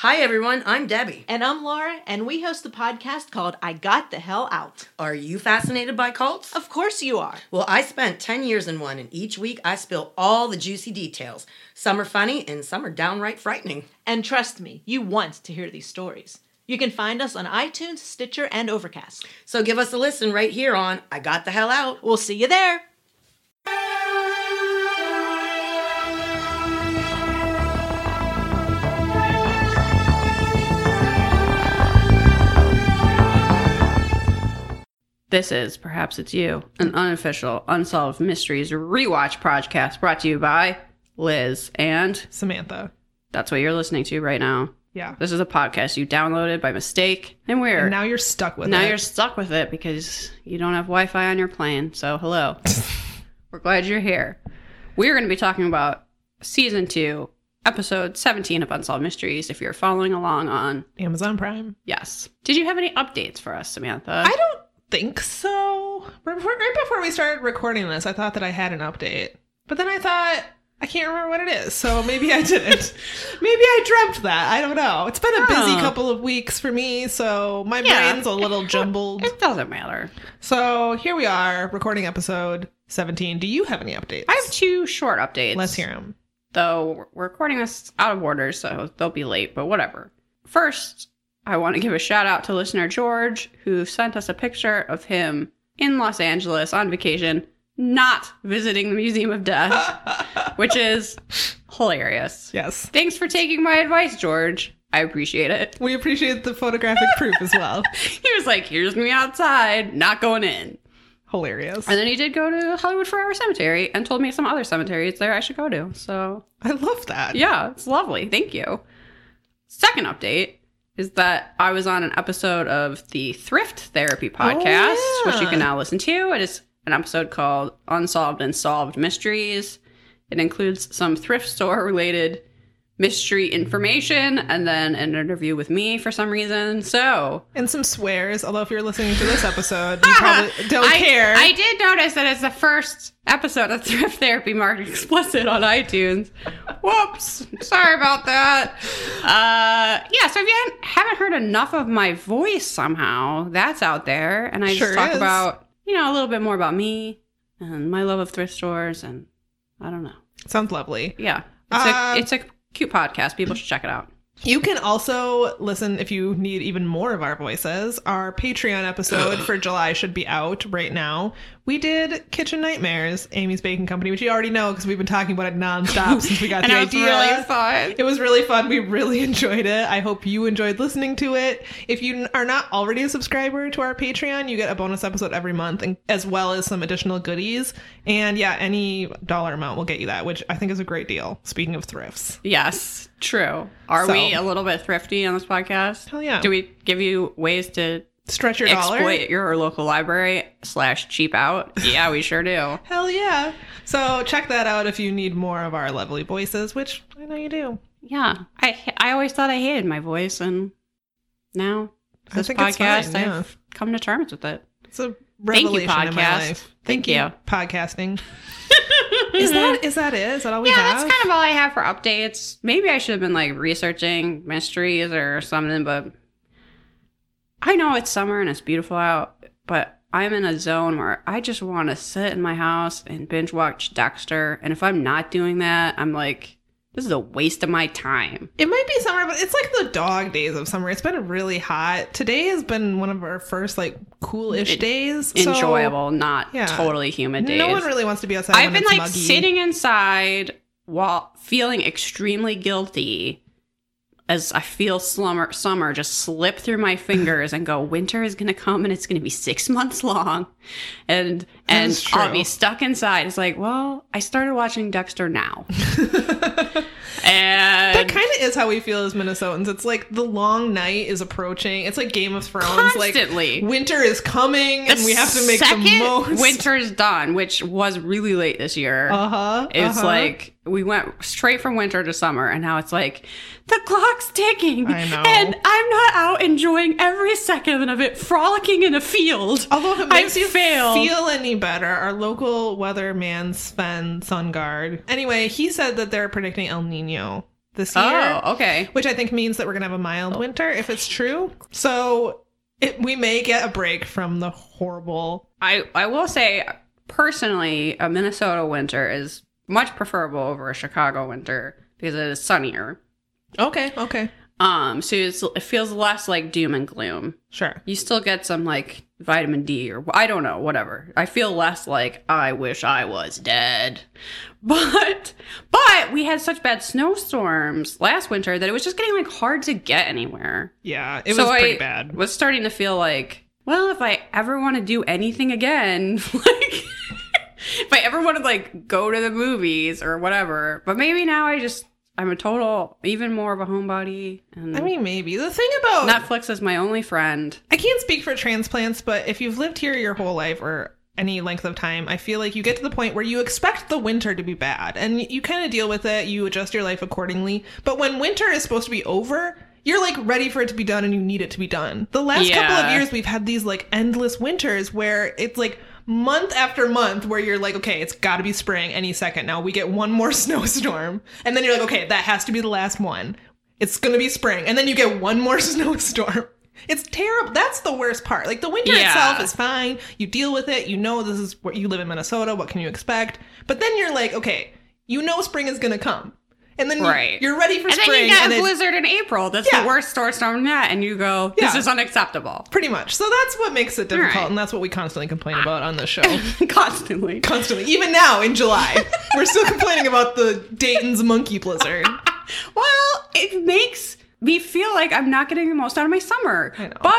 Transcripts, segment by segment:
Hi, everyone. I'm Debbie. And I'm Laura, and we host the podcast called I Got the Hell Out. Are you fascinated by cults? Of course you are. Well, I spent 10 years in one, and each week I spill all the juicy details. Some are funny, and some are downright frightening. And trust me, you want to hear these stories. You can find us on iTunes, Stitcher, and Overcast. So give us a listen right here on I Got the Hell Out. We'll see you there. This is Perhaps It's You, an unofficial Unsolved Mysteries rewatch podcast brought to you by Liz. And Samantha. that's what you're listening to right now. Yeah. This is a podcast you downloaded by mistake, and we're And now you're stuck with it. now it. you're stuck with it because you don't have Wi Fi on your plane. So, hello. we're glad you're here. We're going to be talking about season two, episode 17 of Unsolved Mysteries if you're following along on Amazon Prime. Yes. Did you have any updates for us, Samantha? I don't think so. Right before, right before we started recording this, I thought that I had an update. But then I thought, I can't remember what it is. So maybe I didn't. maybe I dreamt that. I don't know. It's been a busy Oh. couple of weeks for me. So my Yeah. brain's a little jumbled. it doesn't matter. so here we are, recording episode 17. Do you have any updates? I have two short updates. Let's hear them. Though we're recording this out of order, so they'll be late, but whatever. First, I want to give a shout out to listener George, who sent us a picture of him in Los Angeles on vacation, not visiting the Museum of Death, which is hilarious. Yes. Thanks for taking my advice, George. I appreciate it. We appreciate the photographic proof as well. He was like, here's me outside, not going in. Hilarious. And then he did go to Hollywood Forever Cemetery and told me some other cemeteries there I should go to. So I love that. yeah, it's lovely. Thank you. Second update is that I was on an episode of the Thrift Therapy oh, podcast, Oh, which you can now listen to. It is an episode called Unsolved and Solved Mysteries. It includes some thrift store related mystery information and then an interview with me for some reason. So And some swears, although if you're listening to this episode, you probably don't I, care. I did notice that it's the first episode of Thrift Therapy marked explicit on iTunes. Whoops. Sorry about that. Uh, yeah, so if you haven't- haven't heard enough of my voice somehow, that's out there. And I Sure just talk is. about, you know, a little bit more about me and my love of thrift stores and I don't know. Sounds lovely. Yeah. It's, Uh, a, it's a cute podcast. People should check it out. You can also listen if you need even more of our voices. Our Patreon episode for July should be out right now. We did Kitchen Nightmares, Amy's Baking Company, which you already know because we've been talking about it nonstop since we got the it was idea. really fun. It was really fun. We really enjoyed it. I hope you enjoyed listening to it. If you are not already a subscriber to our Patreon, you get a bonus episode every month, and, as well as some additional goodies. And yeah, any dollar amount will get you that, which I think is a great deal. Speaking of thrifts, Yes, true. Are So- we a little bit thrifty on this podcast? Hell yeah. Do we give you ways to stretch your dollar. exploit your local library slash cheap out? Yeah, we sure do. Hell yeah. So check that out if you need more of our lovely voices, which I know you do. Yeah, I I always thought I hated my voice, and now this podcast, fine, yeah. I've come to terms with it. It's a Thank you, revelation in my podcast. life. Thank you. podcasting. is that is that it? Is that all we yeah, have? that's kind of all I have for updates. Maybe I should have been like researching mysteries or something, but I know it's summer and it's beautiful out, but I'm in a zone where I just want to sit in my house and binge watch Dexter. And if I'm not doing that, I'm like, this is a waste of my time. It might be summer, but it's like the dog days of summer. It's been really hot. Today has been one of our first like coolish It- days. so Enjoyable, not yeah. totally humid days. No one really wants to be outside. I've been like muggy. sitting inside while feeling extremely guilty as I feel summer summer just slip through my fingers and go, winter is gonna come and it's gonna be six months long. And and I'll be stuck inside. It's like, well, I started watching Dexter now. and That kind of is how we feel as Minnesotans. It's like the long night is approaching. It's like Game of Thrones. Constantly. Like winter is coming, and we have to make the most. winter's done, which was really late this year. Uh huh. It's like we went straight from winter to summer, and now it's like the clock's ticking. I know. And I'm not out enjoying every second of it, frolicking in a field. Although if it I makes you failed. feel any better, our local weatherman Sven Sundgaard. Anyway, he said that they're predicting El Nino this oh, year. Oh, okay. which I think means that we're gonna have a mild winter if it's true. So it, we may get a break from the horrible. I I will say personally, a Minnesota winter is much preferable over a Chicago winter because it is sunnier. Okay, okay, Um, so it's, it feels less like doom and gloom. sure. You still get some like vitamin D or I don't know, whatever. I feel less like I wish I was dead. But but we had such bad snowstorms last winter that it was just getting like hard to get anywhere. Yeah, it So was pretty I bad. Was starting to feel like, well, if I ever want to do anything again, like if I ever want to like go to the movies or whatever. But maybe now I just I'm a total even more of a homebody and I mean, maybe the thing about Netflix is my only friend. I can't speak for transplants, but if you've lived here your whole life or any length of time, I feel like you get to the point where you expect the winter to be bad and you kind of deal with it, you adjust your life accordingly. But when winter is supposed to be over, you're like ready for it to be done and you need it to be done. The last couple of years we've had these like endless winters where it's like month after month where you're like, okay, it's got to be spring any second now. We get one more snowstorm. And then you're like, okay, that has to be the last one. It's going to be spring. And then you get one more snowstorm. It's terrible. That's the worst part. Like the winter Yeah. itself is fine. You deal with it. You know this is where you live in Minnesota. What can you expect? But then you're like, okay, you know spring is going to come. And then you- Right. you're ready for spring. And then you get and a blizzard in April. That's Yeah. the worst storm yet. And you go, this Yeah. is unacceptable. pretty much. So that's what makes it difficult. right. And that's what we constantly complain about on this show. Constantly. constantly. Even now in July, we're still complaining about the Dayton's monkey blizzard. Well, it makes me feel like I'm not getting the most out of my summer. I know. But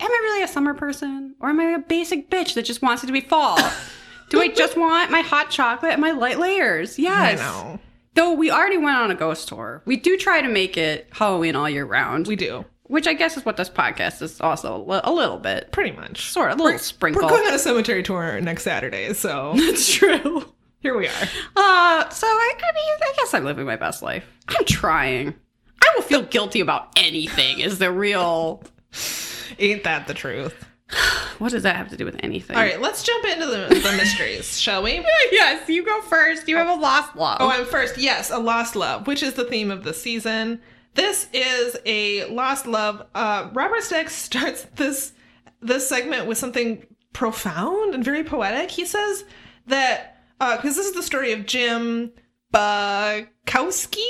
am I really a summer person? Or am I a basic bitch that just wants it to be fall? Do I just want my hot chocolate and my light layers? Yes. I know. Though we already went on a ghost tour. We do try to make it Halloween all year round. We do. which I guess is what this podcast is also a little bit. Pretty much. Sort of, a little We're sprinkle. going on a cemetery tour next Saturday, so That's true. here we are. Uh, so I, I mean, I guess I'm living my best life. I'm trying. I will feel guilty about anything. Is the real? Ain't that the truth? What does that have to do with anything? All right, let's jump into the, the mysteries, shall we? Yes, you go first. You have a lost love. Oh, I'm first. Yes, a lost love, which is the theme of the season. This is a lost love. Uh, Robert Stack starts this this segment with something profound and very poetic. He says that because this is the story of Jim Bukowski,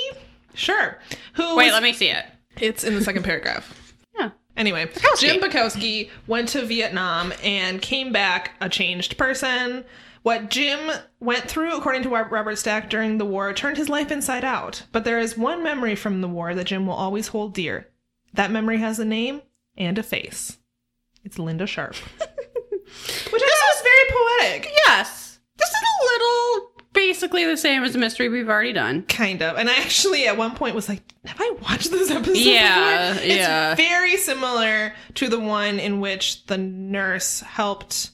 sure, who Wait, was- let me see it. It's in the second paragraph. Yeah. Anyway, Jim Bukowski went to Vietnam and came back a changed person. What Jim went through, according to Robert Stack, during the war turned his life inside out. But there is one memory from the war that Jim will always hold dear. That memory has a name and a face. It's Linda Sharp. Which I thought was very poetic. Yes. This is a little basically the same as the mystery we've already done. Kind of. And I actually at one point was like, have I watched this episode Yeah, before? yeah. It's very similar to the one in which the nurse helped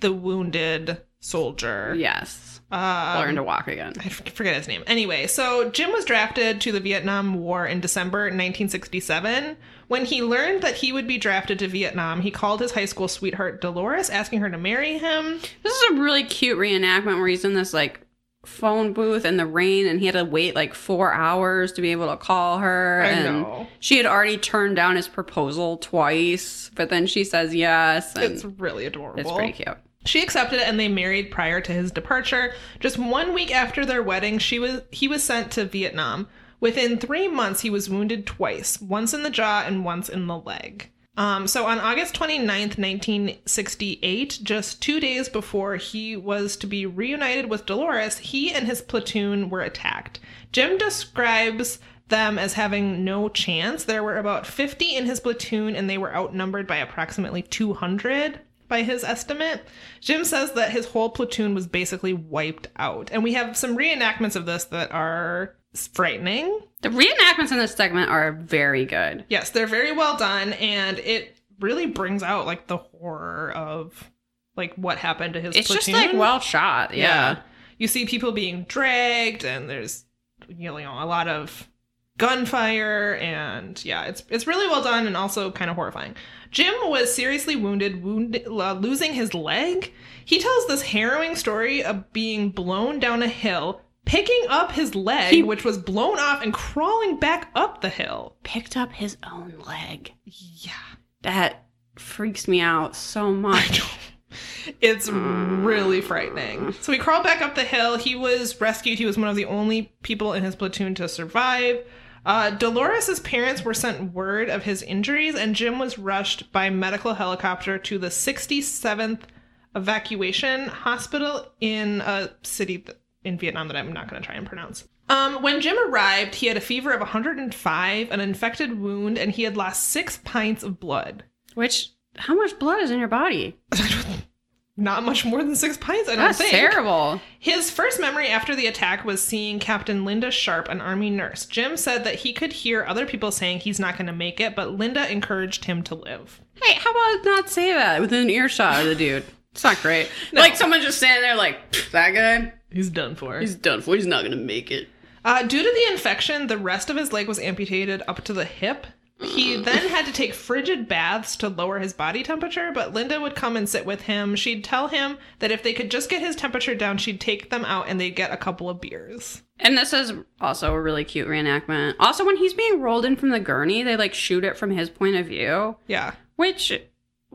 the wounded soldier. Yes. Um, Learn to walk again. I forget his name. Anyway, so Jim was drafted to the Vietnam War in December 1967. When he learned that he would be drafted to Vietnam, he called his high school sweetheart Dolores, asking her to marry him. This is a really cute reenactment where he's in this like phone booth in the rain and he had to wait like four hours to be able to call her. I and know. she had already turned down his proposal twice, but then she says yes. And It's really adorable. it's pretty cute. She accepted and they married prior to his departure. Just one week after their wedding, she was he was sent to Vietnam. Within three months, he was wounded twice, once in the jaw and once in the leg. Um, so on August 29th, 1968, just two days before he was to be reunited with Dolores, he and his platoon were attacked. Jim describes them as having no chance. There were about 50 in his platoon, and they were outnumbered by approximately 200 by his estimate. Jim says that his whole platoon was basically wiped out. And we have some reenactments of this that are frightening. The reenactments in this segment are very good. Yes, they're very well done, and it really brings out like the horror of like what happened to his platoon. It's just like well shot. Yeah. You see people being dragged, and there's you know a lot of gunfire, and yeah, it's it's really well done and also kind of horrifying. Jim was seriously wounded, wounded, uh, losing his leg. He tells this harrowing story of being blown down a hill, picking up his leg, He- which was blown off, and crawling back up the hill. Picked up his own leg. Yeah. That freaks me out so much. It's really frightening. So he crawled back up the hill. He was rescued. He was one of the only people in his platoon to survive. Uh, Dolores' parents were sent word of his injuries, and Jim was rushed by medical helicopter to the 67th Evacuation Hospital in a city th- in Vietnam that I'm not going to try and pronounce. Um, when Jim arrived, he had a fever of 105, an infected wound, and he had lost six pints of blood. Which, how much blood is in your body? Not much more than six pints, I don't That's think. terrible. His first memory after the attack was seeing Captain Linda Sharp, an army nurse. Jim said that he could hear other people saying he's not going to make it, but Linda encouraged him to live. Hey, how about not say that within earshot of the dude? It's not great. Like someone just standing there, like that guy, He's done for. he's done for. He's not gonna make it. Uh, due to the infection, the rest of his leg was amputated up to the hip. He then had to take frigid baths to lower his body temperature, but Linda would come and sit with him. She'd tell him that if they could just get his temperature down, she'd take them out and they'd get a couple of beers. And this is also a really cute reenactment. Also, when he's being rolled in from the gurney, they like shoot it from his point of view, Yeah. which,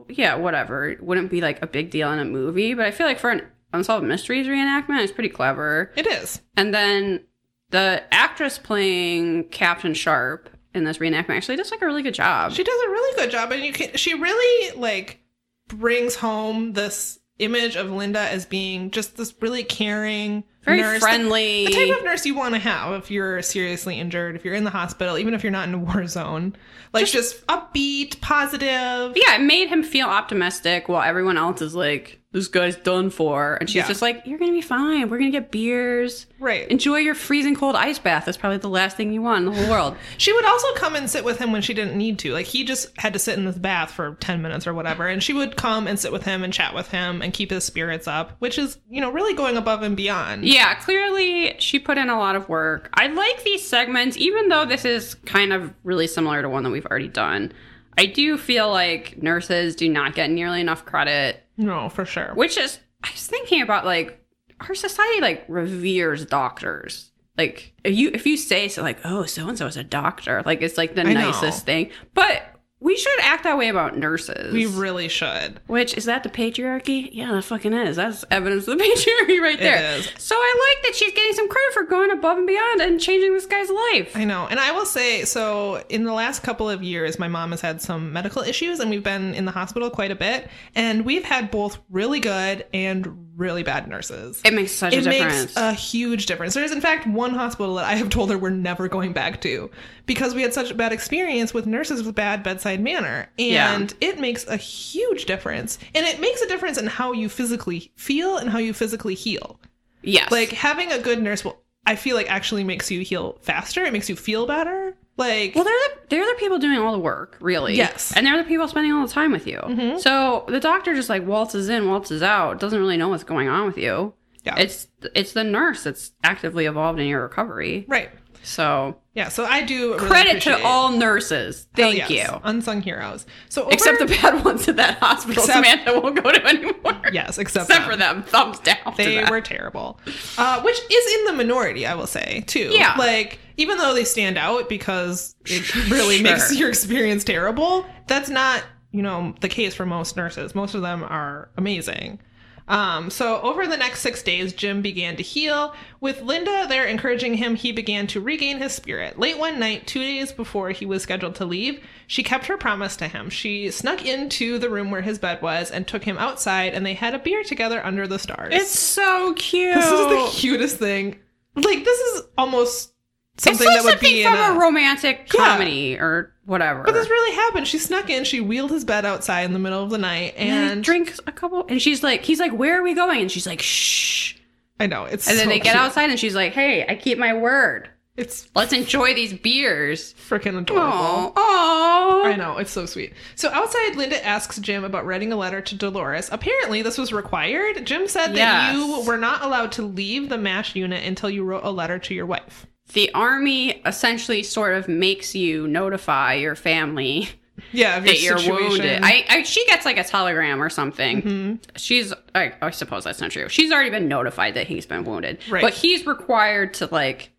yeah, whatever. It wouldn't be like a big deal in a movie, but I feel like for an Unsolved Mysteries reenactment, it's pretty clever. It is. And then the actress playing Captain Sharp in this reenactment actually does like a really good job. She does a really good job, and you can. She really like brings home this image of Linda as being just this really caring, Very nurse, friendly. The, the type of nurse you want to have if you're seriously injured, if you're in the hospital, even if you're not in a war zone. Like just, upbeat, positive. yeah, it made him feel optimistic while everyone else is like, this guy's done for. And she's Yeah. just like, you're going to be fine. We're going to get beers. Right. Enjoy your freezing cold ice bath. That's probably the last thing you want in the whole world. She would also come and sit with him when she didn't need to. Like he just had to sit in this bath for 10 minutes or whatever. And she would come and sit with him and chat with him and keep his spirits up, which is, you know, really going above and beyond. yeah, clearly she put in a lot of work. I like these segments, even though this is kind of really similar to one that we've already done. I do feel like nurses do not get nearly enough credit No, for sure. which is i was thinking about like our society like reveres doctors like if you if you say so like oh so and so is a doctor like it's like the I know. nicest thing but we should act that way about nurses We really should. which is that the patriarchy yeah that fucking is that's evidence of the patriarchy right there. there is. so i like that she's getting some credit for going above and beyond and changing this guy's life I know. And I will say, so in the last couple of years, my mom has had some medical issues and we've been in the hospital quite a bit. And we've had both really good and really bad nurses. it makes such It a difference. It makes a huge difference. There is, in fact, one hospital that I have told her we're never going back to because we had such a bad experience with nurses with bad bedside manner. Yeah. And it makes a huge difference. And it makes a difference in how you physically feel and how you physically heal. yes Like having a good nurse will I feel like actually makes you heal faster. It makes you feel better. Like Well, they're the they're the people doing all the work, really. Yes. Mm-hmm. and they're the people spending all the time with you. So the doctor just like waltzes in, waltzes out, doesn't really know what's going on with you. Yeah. It's it's the nurse that's actively involved in your recovery. right. So Yeah, so I do really credit to all nurses. Thank yes, you. Unsung heroes. So over, Except the bad ones at that hospital, Except- Samantha won't go to anymore. Yes, except, Except them. for them, thumbs down. to They were terrible. Uh, which is in the minority, I will say, too. Yeah. Like, even though they stand out because it really Sure. makes your experience terrible, that's not, you know, the case for most nurses. Most of them are amazing. Um, so over the next six days, Jim began to heal. With Linda there encouraging him, he began to regain his spirit. Late one night, two days before he was scheduled to leave, she kept her promise to him. She snuck into the room where his bed was and took him outside, and they had a beer together under the stars. It's so cute. This is the cutest thing. Like this is almost something like that would something be from in a, a. romantic Yeah. comedy or whatever. but this really happened. She snuck in. She wheeled his bed outside in the middle of the night, and and drinks a couple and she's like he's like where are we going and she's like shh I know it's. and then so they get cute. outside and she's like hey i keep my word It's let's enjoy these beers freaking adorable. oh oh I know, it's so sweet. So outside, Linda asks Jim about writing a letter to Dolores. Apparently, this was required. Jim said that you were not allowed to leave the MASH unit until you wrote a letter to your wife. The army essentially sort of makes you notify your family Yeah, that you're situation. wounded. I, I she gets like a telegram or something. Mm-hmm. She's I, I suppose that's not true. She's already been notified that he's been wounded, Right. but he's required to like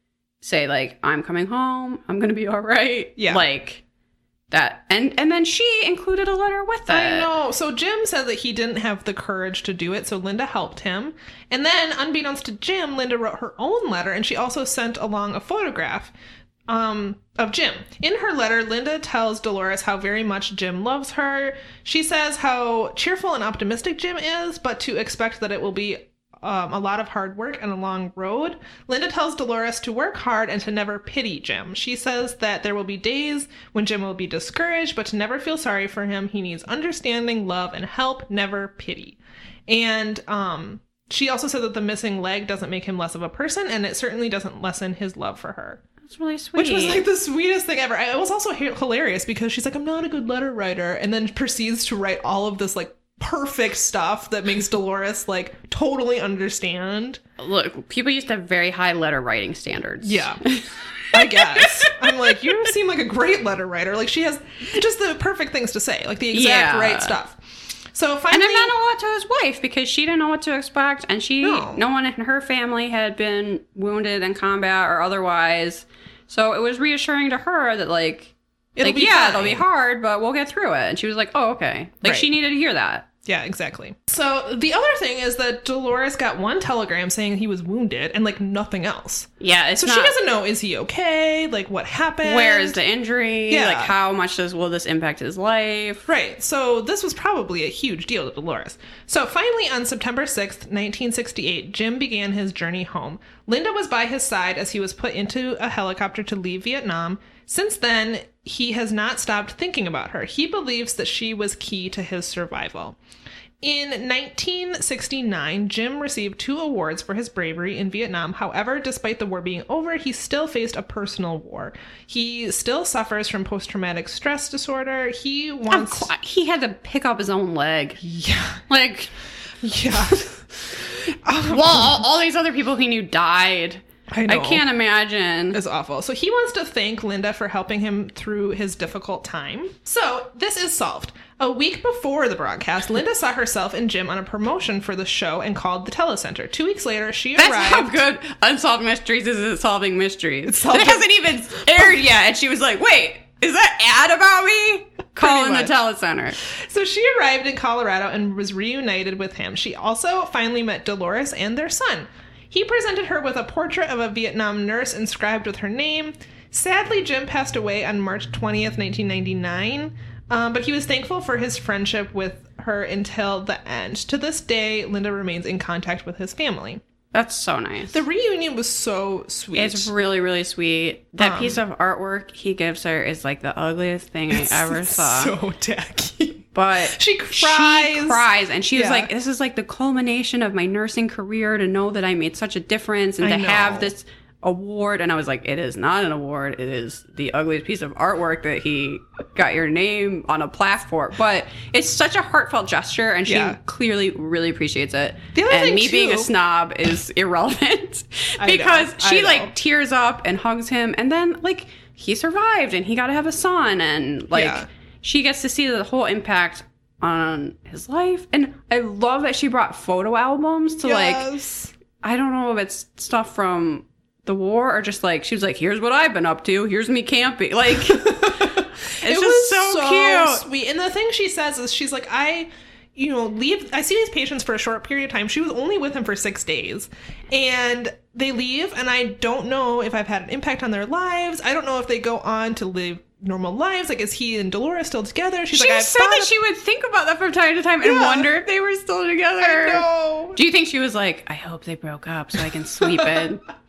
say like I'm coming home. I'm gonna be all right. Yeah. like that. And and then she included a letter with it. I know. So Jim said that he didn't have the courage to do it, so Linda helped him. And then, unbeknownst to Jim, Linda wrote her own letter, and she also sent along a photograph um, of Jim. In her letter, Linda tells Dolores how very much Jim loves her. She says how cheerful and optimistic Jim is, but to expect that it will be um, a lot of hard work and a long road. Linda tells Dolores to work hard and to never pity Jim. She says that there will be days when Jim will be discouraged, but to never feel sorry for him. He needs understanding, love, and help, never pity. And um, she also said that the missing leg doesn't make him less of a person, and it certainly doesn't lessen his love for her. That's really sweet. Which was like the sweetest thing ever. It was also hilarious because she's like, I'm not a good letter writer, and then proceeds to write all of this like perfect stuff that makes Dolores like totally understand. Look, people used to have very high letter writing standards. Yeah. I guess. I'm like, you seem like a great letter writer. Like she has just the perfect things to say, like the exact Yeah. right stuff. So And finally, it meant a lot to his wife because she didn't know what to expect, and she, No. no, one in her family had been wounded in combat or otherwise. So it was reassuring to her that, like, It'll like be yeah, fine. it'll be hard, but we'll get through it. And she was like, oh, okay. Like Right. she needed to hear that. Yeah, exactly. So the other thing is that Dolores got one telegram saying he was wounded and like nothing else. Yeah, it's So not. she doesn't know is he okay? Like what happened? where is the injury? Yeah. Like, how much does will this impact his life? Right. So this was probably a huge deal to Dolores. So finally, on September 6th, 1968, Jim began his journey home. Linda was by his side as he was put into a helicopter to leave Vietnam. Since then, he has not stopped thinking about her. He believes that she was key to his survival. In 1969, Jim received two awards for his bravery in Vietnam. However, despite the war being over, he still faced a personal war. He still suffers from post traumatic stress disorder. He wants. he had to pick up his own leg. Yeah. Like, Yeah. Um, well, all, all these other people he knew died. I know. I can't imagine. It's awful. So he wants to thank Linda for helping him through his difficult time. So this is solved. A week before the broadcast, Linda saw herself and Jim on a promotion for the show and called the telecenter. Two weeks later, she That's arrived. how good Unsolved Mysteries is at solving mysteries. solving- It hasn't even aired yet, and she was like, "Wait, is that ad about me?" Calling the telecenter. So she arrived in Colorado and was reunited with him. She also finally met Dolores and their son. He presented her with a portrait of a Vietnam nurse inscribed with her name. Sadly, Jim passed away on March 20th, 1999, um, but he was thankful for his friendship with her until the end. To this day, Linda remains in contact with his family. That's so nice. The reunion was so sweet. It's really, really sweet. That Um, piece of artwork he gives her is like the ugliest thing I ever saw. so tacky. but She cries. She cries, and she was Yeah. like, "This is like the culmination of my nursing career to know that I made such a difference and I to know. have this award." And I was like, "It is not an award. It is the ugliest piece of artwork that he got your name on a plaque for." But it's such a heartfelt gesture, and she Yeah. clearly really appreciates it. The other and thing, me being a snob is irrelevant I know, because she like tears up and hugs him, and then like he survived and he got to have a son, and like Yeah. she gets to see the whole impact on his life and i love that she brought photo albums to like i don't know if it's stuff from the war or just like she was like here's what i've been up to here's me camping like it's it just was so, cute sweet. And the thing she says is she's like, I, you know, leave. I see these patients for a short period of time. She was only with him for six days, and they leave, and I don't know if I've had an impact on their lives. I don't know if they go on to live normal lives. Like, is he and Dolores still together? She's she like, said that of- she would think about that from time to time and Yeah. wonder if they were still together I know. do you think she was like i hope they broke up so i can sweep it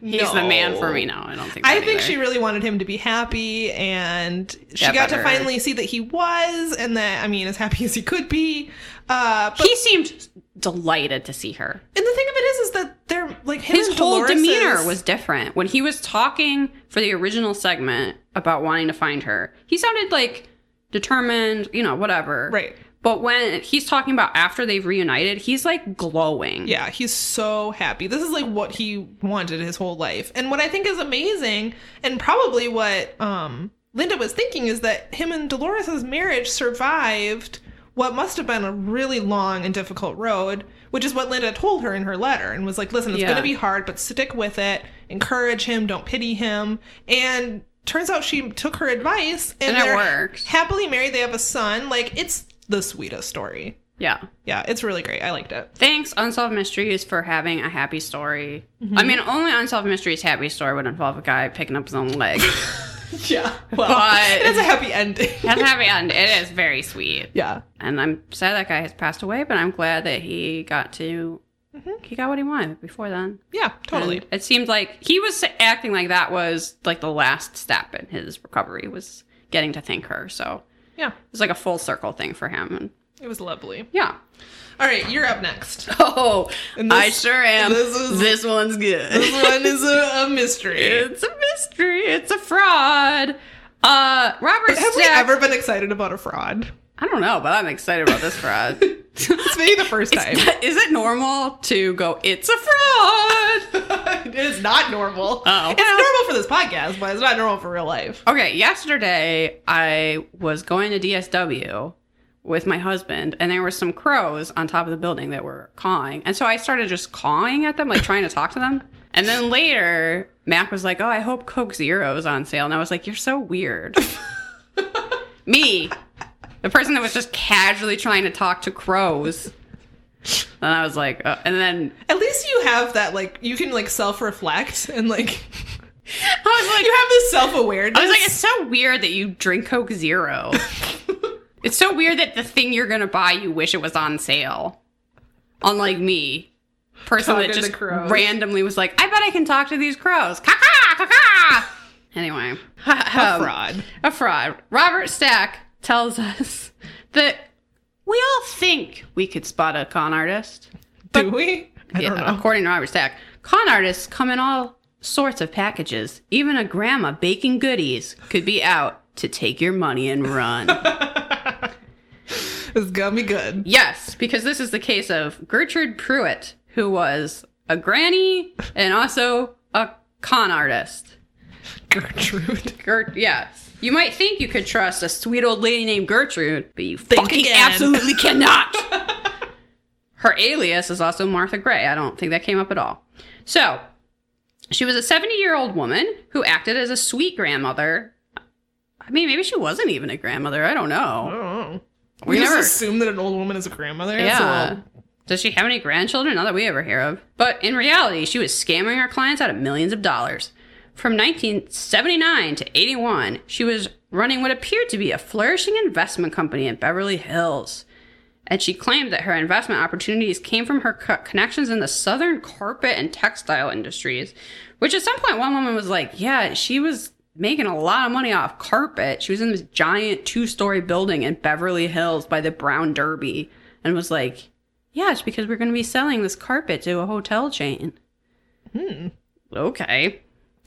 he's the man for me now i don't think I think either. she really wanted him to be happy, and she Yeah, got to finally see that he was, and that I mean, as happy as he could be. Uh, but he seemed delighted to see her and the thing of it is, is that they're like his whole Dolores demeanor is- was different when he was talking for the original segment about wanting to find her he sounded like determined you know whatever Right. But when he's talking about after they've reunited he's like glowing Yeah, he's so happy. This is like what he wanted his whole life. And what I think is amazing and probably what um Linda was thinking is that him and Dolores' marriage survived what must have been a really long and difficult road, which is what Linda told her in her letter and was like, listen, it's Yeah. going to be hard, but stick with it, encourage him, don't pity him. And turns out she took her advice and, And it they're works. happily married. They have a son. Like, it's the sweetest story. Yeah. Yeah, it's really great. I liked it. Thanks, Unsolved Mysteries, for having a happy story. I mean, only Unsolved Mysteries happy story would involve a guy picking up his own leg. Yeah. Well, But- it has a happy ending. Has a happy end. It is very sweet. yeah. And I'm sad that guy has passed away, but I'm glad that he got to. Mm-hmm. He got what he wanted before then. Yeah, totally. And it seemed like he was acting like that was like the last step in his recovery was getting to thank her. So yeah, it was like a full circle thing for him. And it was lovely. yeah. All right, you're up next. Oh, And I sure am. this is- this one's good. This one is a, a mystery. It's a mystery. It's a fraud. Uh, Robert Have we ever been excited about a fraud? I don't know, but I'm excited about this fraud. It's maybe the first time. Is it normal to go? It's a fraud. it is not normal. Oh. It's normal for this podcast, but it's not normal for real life. Okay, yesterday I was going to DSW with my husband, and there were some crows on top of the building that were cawing, and so I started just cawing at them, like trying to talk to them. And then later, Mac was like, "Oh, I hope Coke Zero is on sale," and I was like, "You're so weird." Me, the person that was just casually trying to talk to crows. And I was like, uh, and then At least you have that, like, you can, like, self reflect and, like, I was like, you have this self awareness. I was like, it's so weird that you drink Coke Zero. it's so weird that the thing you're gonna buy, you wish it was on sale. Unlike me, person that just randomly was like, I bet I can talk to these crows. Caw caw Anyway, a um, fraud. a fraud. Robert Stack tells us that we all think we could spot a con artist. Do we? I Yeah, don't know. according to Robert Stack, con artists come in all sorts of packages. Even a grandma baking goodies could be out to take your money and run. It's gonna be good. yes, because this is the case of Gertrude Pruitt, who was a granny and also a con artist. Gertrude. Gert, yes. You might think you could trust a sweet old lady named Gertrude, but you fucking again. absolutely cannot. Her alias is also Martha Gray. I don't think that came up at all. So, she was a 70 year old woman who acted as a sweet grandmother. I mean, maybe she wasn't even a grandmother. I don't I know. don't know. We We just never- assume that an old woman is a grandmother. It's a Yeah. little- Does she have any grandchildren? Not that we ever hear of. But in reality, she was scamming her clients out of millions of dollars. From 1979 to 81, she was running what appeared to be a flourishing investment company in Beverly Hills. And she claimed that her investment opportunities came from her co- connections in the southern carpet and textile industries. Which at some point, one woman was like, Yeah, she was making a lot of money off carpet. She was in this giant two story building in Beverly Hills by the Brown Derby and was like, Yeah, it's because we're going to be selling this carpet to a hotel chain. Hmm. Okay.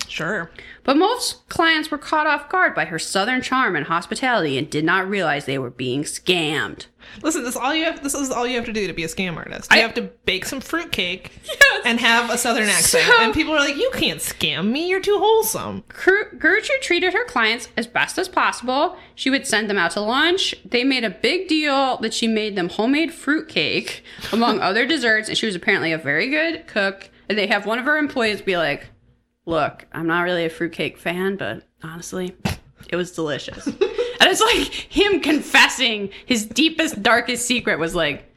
Sure. But most clients were caught off guard by her southern charm and hospitality and did not realize they were being scammed. Listen, this all you have. This is all you have to do to be a scam artist. You I- have to bake some fruitcake Yes. and have a southern accent, So- and people are like, "You can't scam me. You're too wholesome." Gertrude treated her clients as best as possible. She would send them out to lunch. They made a big deal that she made them homemade fruitcake, among other desserts, and she was apparently a very good cook. And they have one of her employees be like, Look, I'm not really a fruitcake fan, but honestly, it was delicious. and it's like him confessing his deepest, darkest secret was like,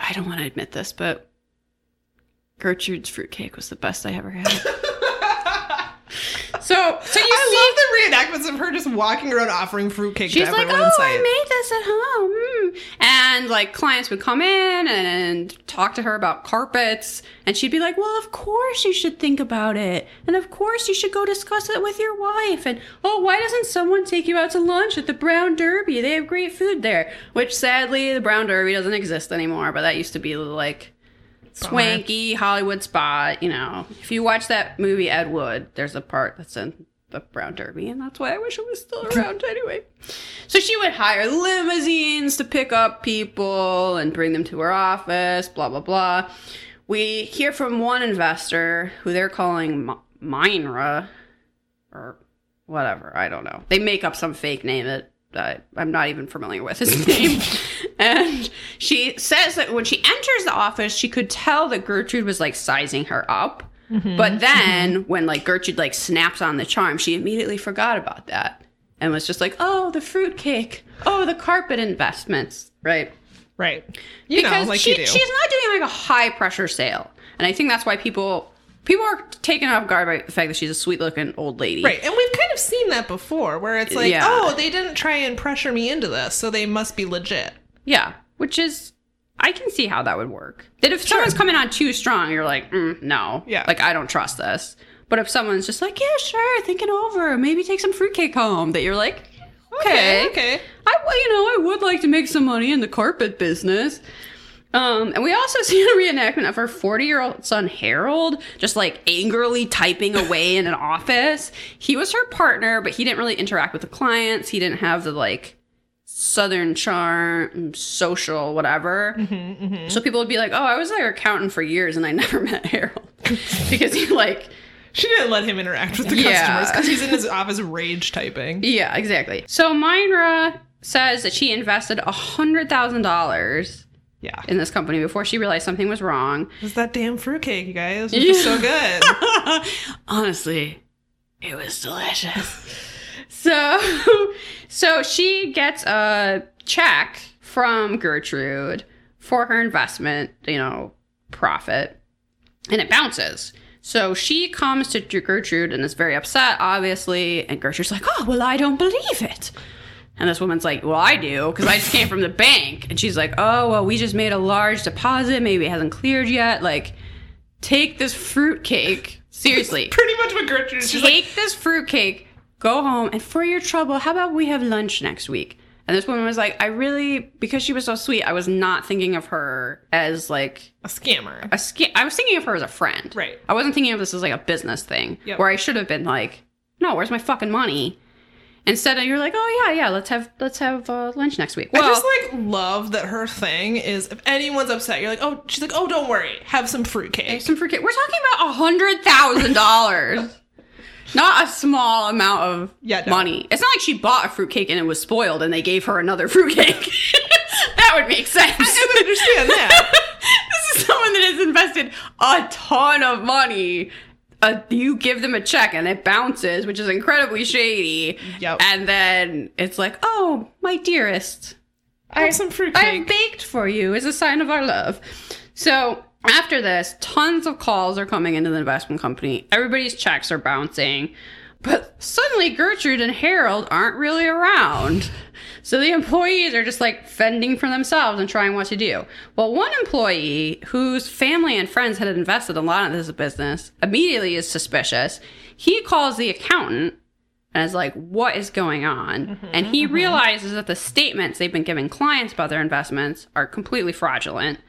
I don't want to admit this, but Gertrude's fruitcake was the best I ever had. so, so you see, I love the reenactments of her just walking around offering fruitcake she's like, "Oh. I made this at home," mm." and like clients would come in and talk to her about carpets, and she'd be like, "Well, of course you should think about it, and of course you should go discuss it with your wife." And oh, why doesn't someone take you out to lunch at the Brown Derby? They have great food there. Which sadly, the Brown Derby doesn't exist anymore, but that used to be like swanky Hollywood spot. You know, if you watch that movie Ed Wood, there's a part that's in the Brown Derby, and that's why I wish it was still around anyway. So she would hire limousines to pick up people and bring them to her office, blah, blah, blah. We hear from one investor who they're calling M- Minra, or whatever. I don't know. They make up some fake name that uh, I'm not even familiar with his name. and she says that when she enters the office, she could tell that Gertrude was like sizing her up. But then when like Gertrude like snaps on the charm, she immediately forgot about that and was just like, "Oh, the fruitcake. Oh, the carpet investments." Right? Right. You know, like she, she's not doing like a high pressure sale. And I think that's why people people are taken off guard by the fact that she's a sweet looking old lady. Right. And we've kind of seen that before where it's like, Yeah. oh, they didn't try and pressure me into this, so they must be legit. Yeah, which is I can see how that would work. That if someone's coming on too strong, you're like, mm, no, Yeah. like I don't trust this. But if someone's just like, yeah, sure, think it over, maybe take some fruitcake home, that you're like, okay, Okay. I well, you know I would like to make some money in the carpet business. Um, and we also see a reenactment of her 40 year old son Harold just like angrily typing away in an office. He was her partner, but he didn't really interact with the clients. He didn't have the like southern charm, social, whatever. So people would be like, "Oh, I was their accountant for years, and I never met Harold because he like." She didn't let him interact with the Yeah. customers because he's in his office rage typing. Yeah, exactly. So Myra says that she invested a hundred thousand dollars Yeah. in this company before she realized something was wrong. It was that damn fruitcake, you guys. It was so good. Honestly, it was delicious. so, so she gets a check from Gertrude for her investment, you know, profit, and it bounces. So she comes to Gertrude and is very upset, obviously. And Gertrude's like, "Oh, well, I don't believe it." And this woman's like, Well, I do, because I just came from the bank. And she's like, Oh, well, we just made a large deposit. Maybe it hasn't cleared yet. Like, take this fruitcake. Seriously. Pretty much what Gertrude is. She's like, take this fruitcake, go home, and for your trouble, how about we have lunch next week? And this woman was like, I really, because she was so sweet, I was not thinking of her as like a scammer. a sca- I was thinking of her as a friend. Right. I wasn't thinking of this as like a business thing Yep. where I should have been like, no, where's my fucking money? Instead, you're like, oh yeah, yeah, let's have let's have uh, lunch next week. I just like love that her thing is if anyone's upset, you're like, oh, she's like, oh, don't worry, have some fruitcake. some fruitcake. We're talking about a hundred thousand dollars, not a small amount of Yeah, no. money. It's not like she bought a fruitcake and it was spoiled, and they gave her another fruitcake. that would make sense. I would understand that. this is someone that has invested a ton of money. Uh, you give them a check and it bounces, which is incredibly shady. Yep. And then it's like, oh, my dearest, I Have some fruitcake. I've baked for you as a sign of our love. So after this, tons of calls are coming into the investment company. Everybody's checks are bouncing. But suddenly Gertrude and Harold aren't really around. So the employees are just like fending for themselves and trying what to do. Well, one employee whose family and friends had invested a lot in this business immediately is suspicious. He calls the accountant and is like, what is going on? Mm-hmm, and he mm-hmm. realizes that the statements they've been giving clients about their investments are completely fraudulent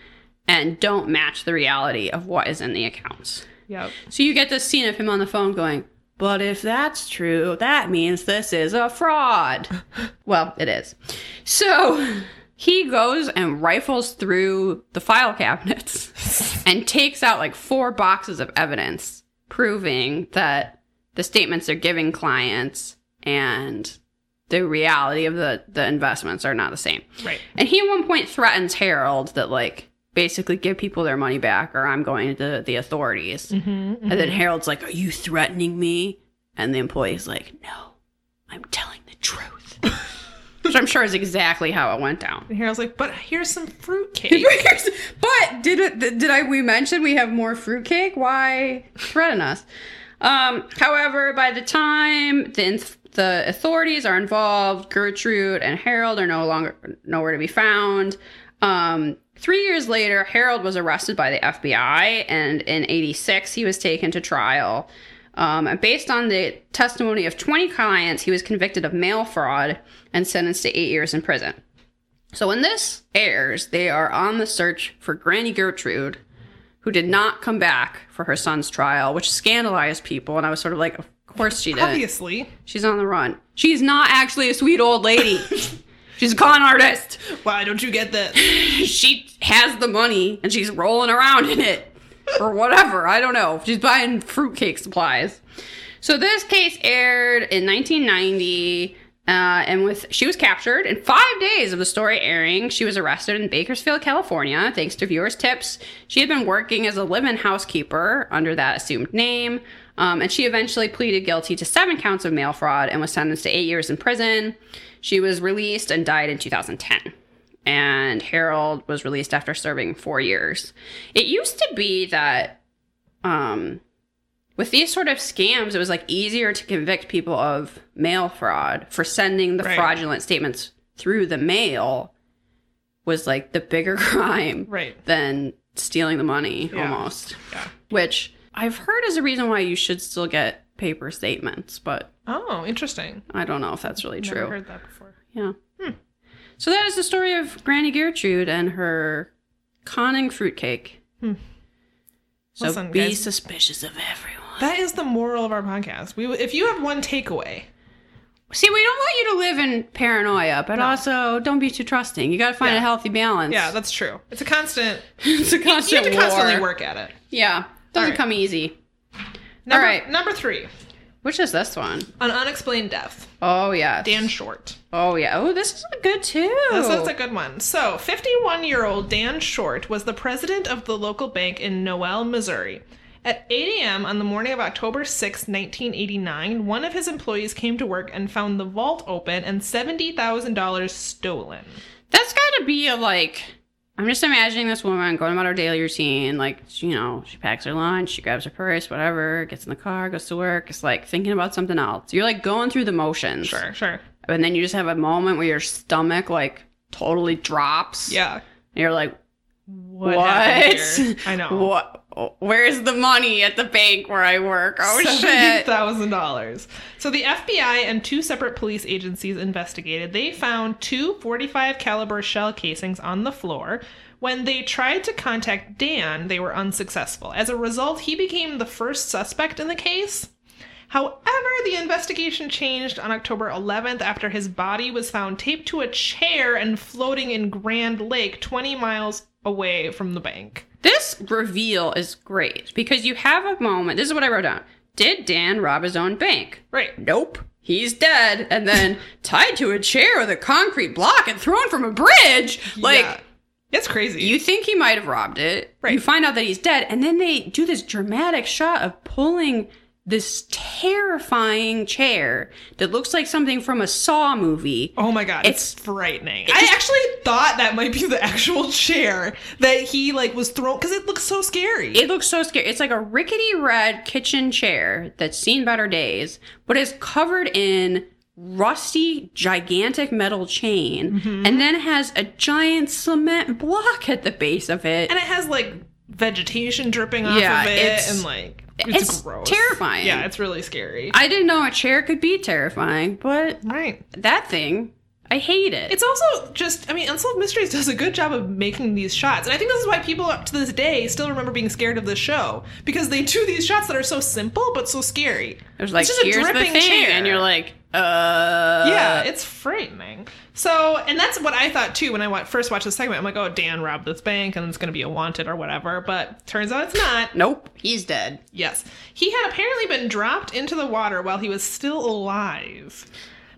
and don't match the reality of what is in the accounts. yep. So you get this scene of him on the phone going, but if that's true, that means this is a fraud. well, it is. So he goes and rifles through the file cabinets and takes out like four boxes of evidence proving that the statements they're giving clients and the reality of the, the investments are not the same. Right. And he at one point threatens Harold that like basically give people their money back or I'm going to the authorities. And then Harold's like, "Are you threatening me?" And the employee's like, "No, I'm telling the truth." Which I'm sure is exactly how it went down. And Harold's like, but here's some fruitcake. but did it, did I we mention we have more fruitcake? Why threaten us? Um, however, by the time the the authorities are involved, Gertrude and Harold are no longer nowhere to be found. Um, three years later, Harold was arrested by the FBI, and in '86 he was taken to trial. Um, and based on the testimony of 20 clients, he was convicted of mail fraud and sentenced to eight years in prison. So when this airs, they are on the search for Granny Gertrude, who did not come back for her son's trial, which scandalized people. And I was sort of like, of course she didn't. Obviously. She's on the run. She's not actually a sweet old lady. she's a con artist. Why don't you get this? She has the money and she's rolling around in it. Or whatever. I don't know. She's buying fruitcake supplies. So this case aired in 1990, uh, and with she was captured in five days of the story airing. She was arrested in Bakersfield, California, thanks to viewers' tips. She had been working as a live-in housekeeper under that assumed name, um, and she eventually pleaded guilty to seven counts of mail fraud and was sentenced to eight years in prison. She was released and died in 2010 and Harold was released after serving four years. It used to be that um, with these sort of scams, it was like easier to convict people of mail fraud for sending the Right. fraudulent statements through the mail was like the bigger crime Right. than stealing the money Yeah. almost. Yeah. Which I've heard is a reason why you should still get paper statements, but Oh, interesting. I don't know if that's really Never true. heard that before. Yeah. Hmm. So that is the story of Granny Gertrude and her conning fruitcake. Hmm. So Listen, be guys. suspicious of everyone. That is the moral of our podcast. We, if you have one takeaway, See, we don't want you to live in paranoia, but also don't be too trusting. You got to find Yeah. a healthy balance. yeah, that's true. It's a constant. it's a constant. You constant have to constantly work at it. Yeah, doesn't right. come easy. Number, right. Number three, Which is this one? an unexplained death. Oh yeah. Dan Short. Oh yeah. Oh, this is a good too. This is a good one. So, 51 year old Dan Short was the president of the local bank in Noel, Missouri. At 8 a.m. on the morning of October 6, 1989, one of his employees came to work and found the vault open and $70,000 stolen. That's got to be a like. I'm just imagining this woman going about her daily routine. Like, you know, she packs her lunch, she grabs her purse, whatever, gets in the car, goes to work. It's like thinking about something else. You're like going through the motions. Sure, sure. And then you just have a moment where your stomach like totally drops. Yeah. And you're like, What? what? I know. What? Where's the money at the bank where I work? Oh shit. $70,000. So the FBI and two separate police agencies investigated. They found two 45 caliber shell casings on the floor. When they tried to contact Dan, they were unsuccessful. As a result, he became the first suspect in the case. However, the investigation changed on October 11th after his body was found taped to a chair and floating in Grand Lake, 20 miles away from the bank. This reveal is great because you have a moment. This is what I wrote down. Did Dan rob his own bank? Right. Nope. He's dead and then tied to a chair with a concrete block and thrown from a bridge. Like, Yeah. it's crazy. you think he might have robbed it. Right. You find out that he's dead, and then they do this dramatic shot of pulling this terrifying chair that looks like something from a Saw movie. Oh my god, it's, It's- frightening. it I actually thought that might be the actual chair that he like was thrown because it looks so scary. It looks so scary. It's like a rickety red kitchen chair that's seen better days, but is covered in rusty, gigantic metal chain, Mm-hmm. and then has a giant cement block at the base of it. and it has like vegetation dripping off Yeah, of it, it's- and like it's, it's gross, terrifying. Yeah, it's really scary. I didn't know a chair could be terrifying, but right. that thing, I hate it. It's also just, I mean, Unsolved Mysteries does a good job of making these shots. And I think this is why people up to this day still remember being scared of this show. Because they do these shots that are so simple but so scary. There's like, it's just a here's the dripping thing, chair. and you're like, uh, yeah, it's frightening. So, and that's what I thought too when I first watched this segment. I'm like, oh, Dan robbed this bank and it's going to be a wanted or whatever. But turns out it's not. nope, he's dead. Yes. He had apparently been dropped into the water while he was still alive.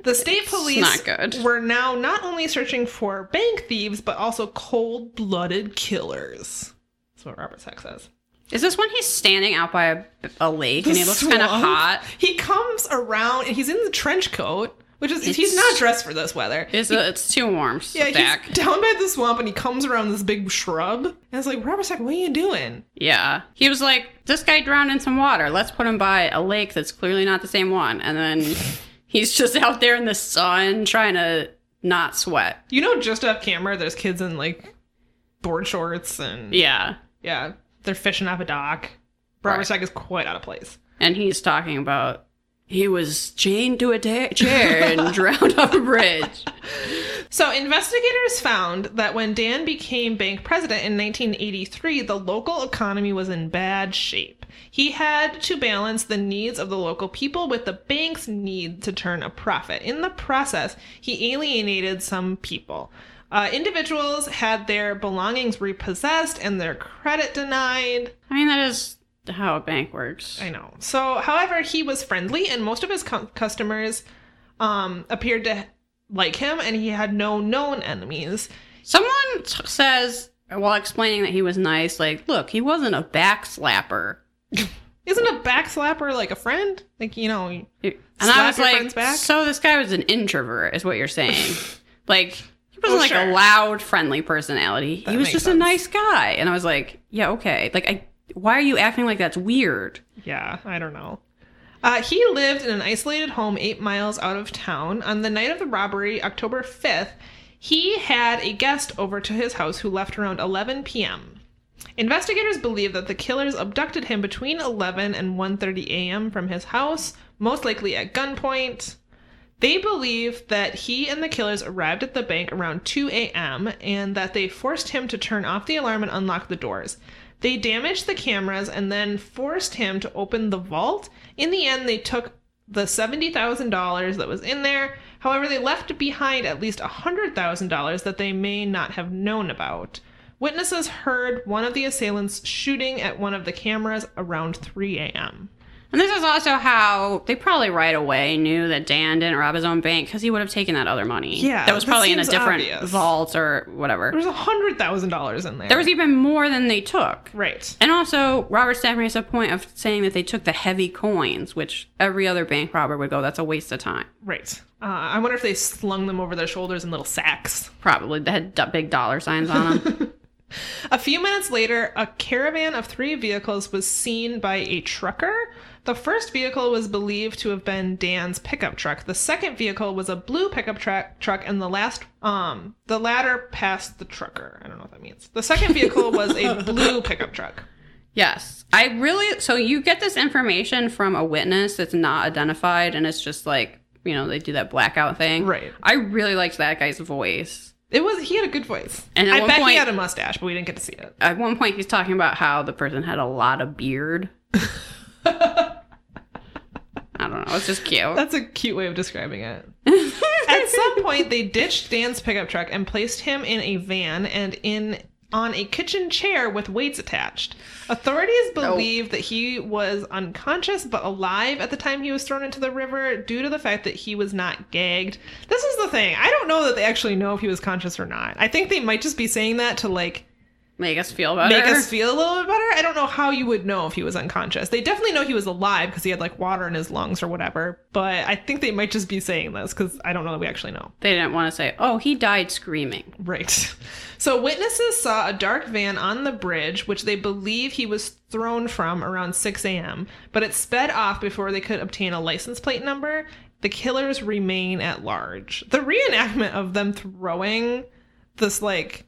The state police not good. were now not only searching for bank thieves, but also cold blooded killers. That's what Robert Stack says. Is this when he's standing out by a, a lake and he looks kind of hot? He comes around and he's in the trench coat, which is, he's not dressed for this weather. It's, it's too warm. Yeah, he's down by the swamp and he comes around this big shrub. And it's like, Robert Stack, what are you doing? Yeah. He was like, this guy drowned in some water. Let's put him by a lake that's clearly not the same one. And then he's just out there in the sun trying to not sweat. You know, just off camera, there's kids in like board shorts and yeah, Yeah. They're fishing off a dock. Robert Right. Is quite out of place. And he's talking about he was chained to a ta- chair and drowned off a bridge. So, investigators found that when Dan became bank president in 1983, the local economy was in bad shape. He had to balance the needs of the local people with the bank's need to turn a profit. In the process, he alienated some people. Uh, individuals had their belongings repossessed and their credit denied. I mean, that is how a bank works. I know. So, however, he was friendly, and most of his cu- customers um, appeared to like him, and he had no known enemies. Someone t- says while explaining that he was nice, like, look, he wasn't a backslapper. Isn't a backslapper like a friend? Like you know, And I was like, so this guy was an introvert, is what you're saying. like, he wasn't Oh, like sure. a loud, friendly personality. That he was just a nice guy. And I was like, yeah, okay. Like, I, why are you acting like that's weird? Yeah, I don't know. Uh, he lived in an isolated home eight miles out of town. On the night of the robbery, October 5th, he had a guest over to his house who left around 11 p.m. Investigators believe that the killers abducted him between 11 and 1:30 a.m. from his house, most likely at gunpoint. They believe that he and the killers arrived at the bank around 2 a.m. and that they forced him to turn off the alarm and unlock the doors. They damaged the cameras and then forced him to open the vault. In the end, they took the $70,000 that was in there. However, they left behind at least $100,000 that they may not have known about. Witnesses heard one of the assailants shooting at one of the cameras around 3 a.m. And this is also how they probably right away knew that Dan didn't rob his own bank because he would have taken that other money. Yeah, That was probably in a different obvious. vault or whatever. There's $100,000 in there. There was even more than they took. Right. And also, Robert Stack makes a point of saying that they took the heavy coins, which every other bank robber would go, that's a waste of time. Right. Uh, I wonder if they slung them over their shoulders in little sacks. Probably. They had d- big dollar signs on them. A few minutes later, a caravan of three vehicles was seen by a trucker. The first vehicle was believed to have been Dan's pickup truck. The second vehicle was a blue pickup truck, truck, and the last, um, the latter passed the trucker. I don't know what that means. The second vehicle was a blue pickup truck. yes. I really. So you get this information from a witness that's not identified, and it's just like, you know, they do that blackout thing. Right. I really liked that guy's voice. It was he had a good voice, And at I bet point- he had a mustache, but we didn't get to see it. At one point, he's talking about how the person had a lot of beard. I don't know. It's just cute. That's a cute way of describing it. At some point, they ditched Dan's pickup truck and placed him in a van and in on a kitchen chair with weights attached. Authorities believe that he was unconscious but alive at the time he was thrown into the river due to the fact that he was not gagged. This is the thing. I don't know that they actually know if he was conscious or not. I think they might just be saying that to like Make us feel better. make us feel a little bit better. I don't know how you would know if he was unconscious. They definitely know he was alive because he had like water in his lungs or whatever. But I think they might just be saying this because I don't know that we actually know. They didn't want to say, oh, he died screaming. Right. So witnesses saw a dark van on the bridge, which they believe he was thrown from around 6 a.m., but it sped off before they could obtain a license plate number. The killers remain at large. The reenactment of them throwing this like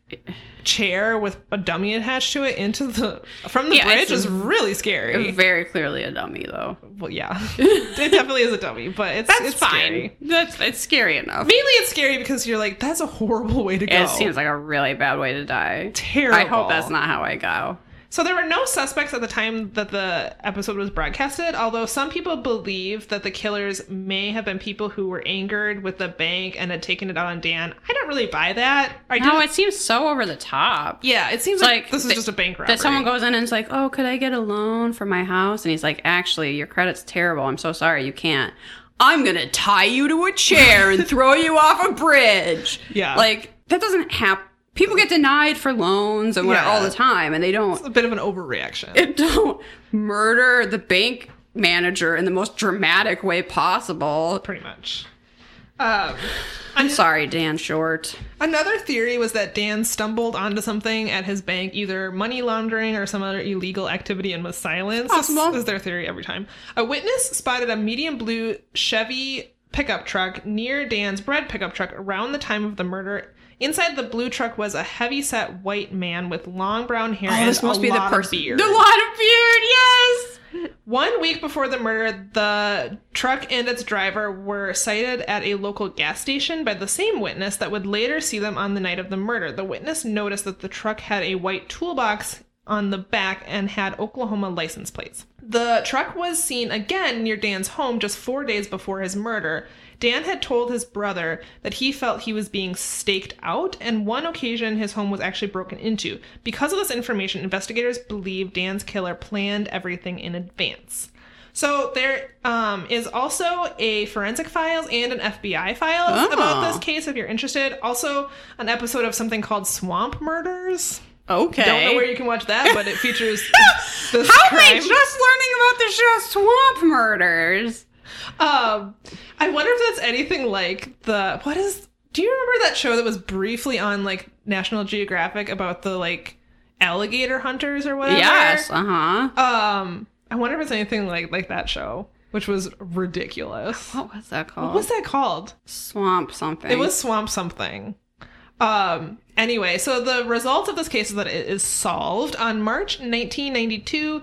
chair with a dummy attached to it into the from the Yeah, bridge is really scary. Very clearly a dummy, though. well, yeah, it definitely is a dummy, but it's That's it's fine. scary. That's it's scary enough. Mainly, it's scary because you're like, that's a horrible way to go. It seems like a really bad way to die. terrible. I hope that's not how I go. So there were no suspects at the time that the episode was broadcasted, although some people believe that the killers may have been people who were angered with the bank and had taken it out on Dan. I don't really buy that. I No, it seems so over the top. yeah, it seems like, like this is th- just a bank robbery. That someone goes in and is like, "Oh, could I get a loan for my house?" And he's like, "Actually, your credit's terrible. I'm so sorry, you can't." I'm gonna tie you to a chair and throw you off a bridge. Yeah. like that doesn't happen. People get denied for loans and Yeah. all the time, and they don't It's a bit of an overreaction. It don't murder the bank manager in the most dramatic way possible. pretty much. Um, I'm sorry, Dan Short. Another theory was that Dan stumbled onto something at his bank, either money laundering or some other illegal activity, and was silenced. Possible. This is their theory every time. A witness spotted a medium blue Chevy pickup truck near Dan's bread pickup truck around the time of the murder. Inside the blue truck was a heavy-set white man with long brown hair oh, and Oh, this must be the person. beard. The lot of beard, yes. One week before the murder, the truck and its driver were sighted at a local gas station by the same witness that would later see them on the night of the murder. The witness noticed that the truck had a white toolbox on the back and had Oklahoma license plates. The truck was seen again near Dan's home just four days before his murder. Dan had told his brother that he felt he was being staked out, and one occasion his home was actually broken into. Because of this information, investigators believe Dan's killer planned everything in advance. So there um, is also a forensic files and an FBI files Oh. about this case if you're interested. Also, an episode of something called Swamp Murders. Okay. Don't know where you can watch that, but it features How am crime. I just learning about the show Swamp Murders? Um, I wonder if that's anything like the what is? Do you remember that show that was briefly on like National Geographic about the like alligator hunters or whatever? Yes. Uh huh. Um, I wonder if it's anything like like that show, which was ridiculous. What was that called? What was that called? Swamp something. It was Swamp something. Um, anyway, so the result of this case is that it is solved. On March 1992,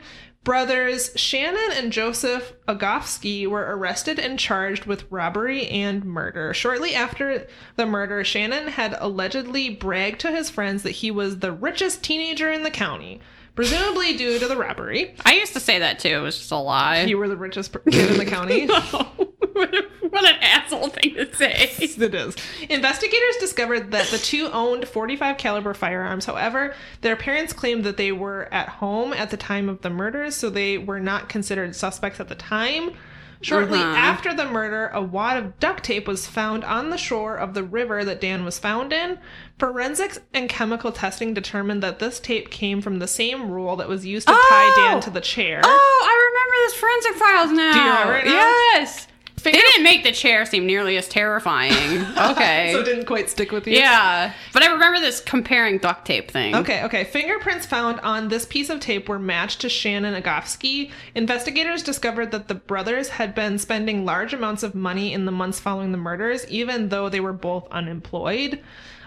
brothers Shannon and Joseph Agofsky were arrested and charged with robbery and murder. Shortly after the murder, Shannon had allegedly bragged to his friends that he was the richest teenager in the county, presumably due to the robbery. I used to say that too. It was just a lie. You were the richest per- kid in the county. what an asshole thing to say. It is. Investigators discovered that the two owned 45 caliber firearms. However, their parents claimed that they were at home at the time of the murders, so they were not considered suspects at the time. Shortly Uh-huh. after the murder, a wad of duct tape was found on the shore of the river that Dan was found in. Forensics and chemical testing determined that this tape came from the same roll that was used to tie Oh! Dan to the chair. Oh, I remember this forensic files now. Do you remember it now? Yes. They didn't make the chair seem nearly as terrifying. Okay. so it didn't quite stick with you. yeah. But I remember this comparing duct tape thing. Okay, okay. Fingerprints found on this piece of tape were matched to Shannon Agofsky. Investigators discovered that the brothers had been spending large amounts of money in the months following the murders, even though they were both unemployed.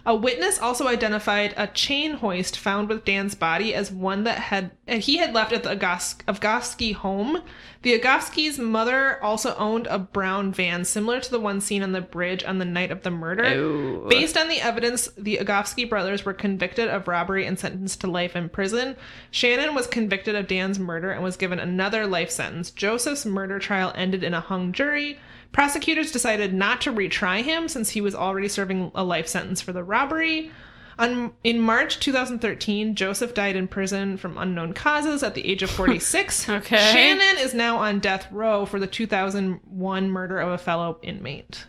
A witness also identified a chain hoist found with Dan's body as one that had uh, he had left at the Agos- Agofsky home. The Agofsky's mother also owned a brown van similar to the one seen on the bridge on the night of the murder. Ooh. Based on the evidence, the Agofsky brothers were convicted of robbery and sentenced to life in prison. Shannon was convicted of Dan's murder and was given another life sentence. Joseph's murder trial ended in a hung jury. Prosecutors decided not to retry him since he was already serving a life sentence for the robbery. On, in March 2013, Joseph died in prison from unknown causes at the age of 46. Okay. Shannon is now on death row for the 2001 murder of a fellow inmate.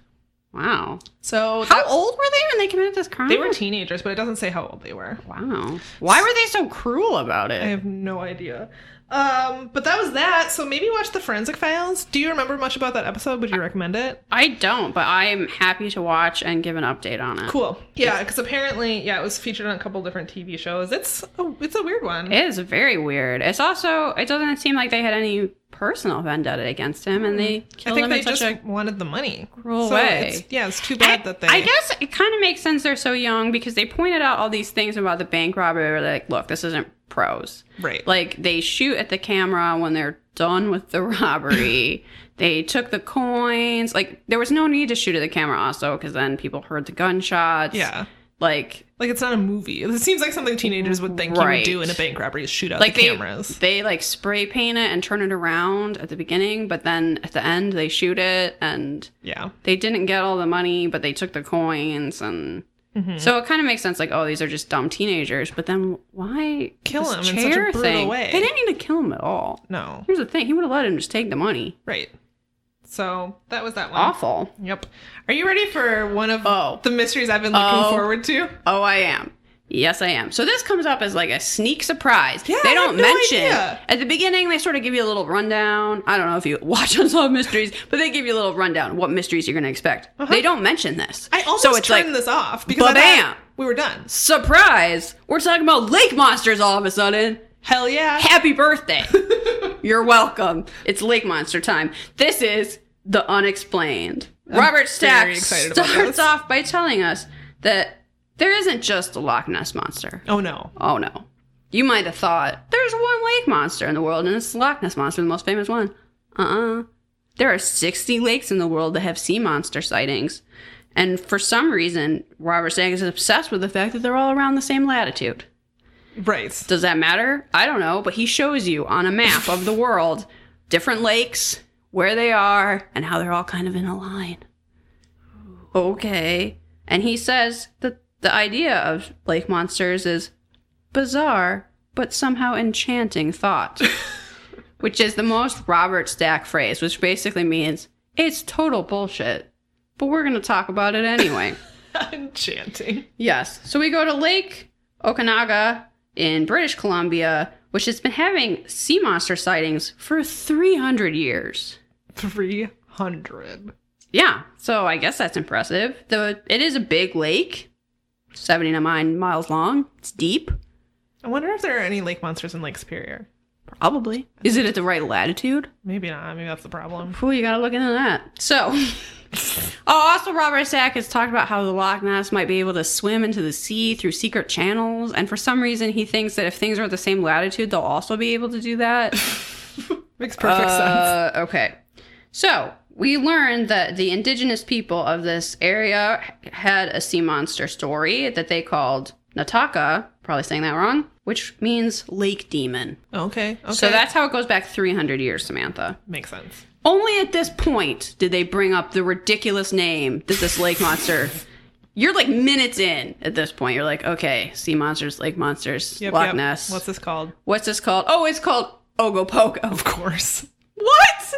Wow. So How that- old were they when they committed this crime? they were teenagers, but it doesn't say how old they were. Wow. Why were they so cruel about it? I have no idea. Um, but that was that. So maybe watch the Forensic Files. Do you remember much about that episode? Would you recommend it? I don't, but I'm happy to watch and give an update on it. Cool. Yeah, because apparently, yeah, it was featured on a couple different TV shows. It's a, it's a weird one. It is very weird. It's also it doesn't seem like they had any personal vendetta against him, and they I killed think him they in such just a wanted the money. cruel so way. It's, yeah, it's too bad I, that they. I guess it kind of makes sense they're so young because they pointed out all these things about the bank robbery. Where they're like, look, this isn't pros. Right. Like they shoot at the camera when they're done with the robbery. they took the coins. Like there was no need to shoot at the camera also because then people heard the gunshots. Yeah. Like Like it's not a movie. It seems like something teenagers would think you would do in a bank robbery is shoot out like the they, cameras. they like spray paint it and turn it around at the beginning, but then at the end they shoot it and yeah. they didn't get all the money, but they took the coins and Mm-hmm. so it kind of makes sense. Like, oh, these are just dumb teenagers. But then why Kill him in such a chair brutal way. They didn't need to kill him at all. No. Here's the thing: he would have let him just take the money. Right. So that was that one. Awful. Yep. Are you ready for one of Oh. the mysteries I've been looking Oh. forward to? Oh, I am. Yes, I am. So this comes up as like a sneak surprise. Yeah, they don't no mention idea. at the beginning. They sort of give you a little rundown. I don't know if you watch Unsolved Mysteries, but they give you a little rundown what mysteries you're going to expect. They don't mention this. Uh-huh. I almost so it's turned like this off because thought we were done. surprise. We're talking about lake monsters all of a sudden. Hell yeah. Happy birthday. You're welcome. It's lake monster time. This is the unexplained. Robert Stack very excited about starts off by telling us that there isn't just a Loch Ness monster. oh no. Oh no. You might have thought there's one lake monster in the world, and it's the Loch Ness monster, the most famous one. Uh uh There are 60 lakes in the world that have sea monster sightings. And for some reason, Robert Stack is obsessed with the fact that they're all around the same latitude. Right. Does that matter? I don't know, but he shows you on a map of the world different lakes, where they are, and how they're all kind of in a line. okay. And he says that the idea of lake monsters is bizarre, but somehow enchanting thought, which is the most Robert Stack phrase, which basically means it's total bullshit, but we're going to talk about it anyway. Enchanting. yes. So we go to Lake Okanagan in British Columbia, which has been having sea monster sightings for 300 years. 300. Yeah, so I guess that's impressive. The it is a big lake, 79 miles long. It's deep. I wonder if there are any lake monsters in Lake Superior. Probably. Is it at the right latitude? Maybe not. Maybe that's the problem. Ooh, you gotta look into that. So, oh, also Robert Stack has talked about how the Loch Ness might be able to swim into the sea through secret channels, and for some reason he thinks that if things are at the same latitude, they'll also be able to do that. Makes perfect sense. Uh, okay. So we learned that the indigenous people of this area had a sea monster story that they called Nataka, probably saying that wrong, which means lake demon. Okay. Okay. So that's how it goes back 300 years, Samantha. makes sense. Only at this point did they bring up the ridiculous name that this lake monster. You're like minutes in at this point. You're like, okay, sea monsters, lake monsters, Yep, Loch yep. Ness. What's this called? What's this called? Oh, it's called Ogopogo. Of course. What?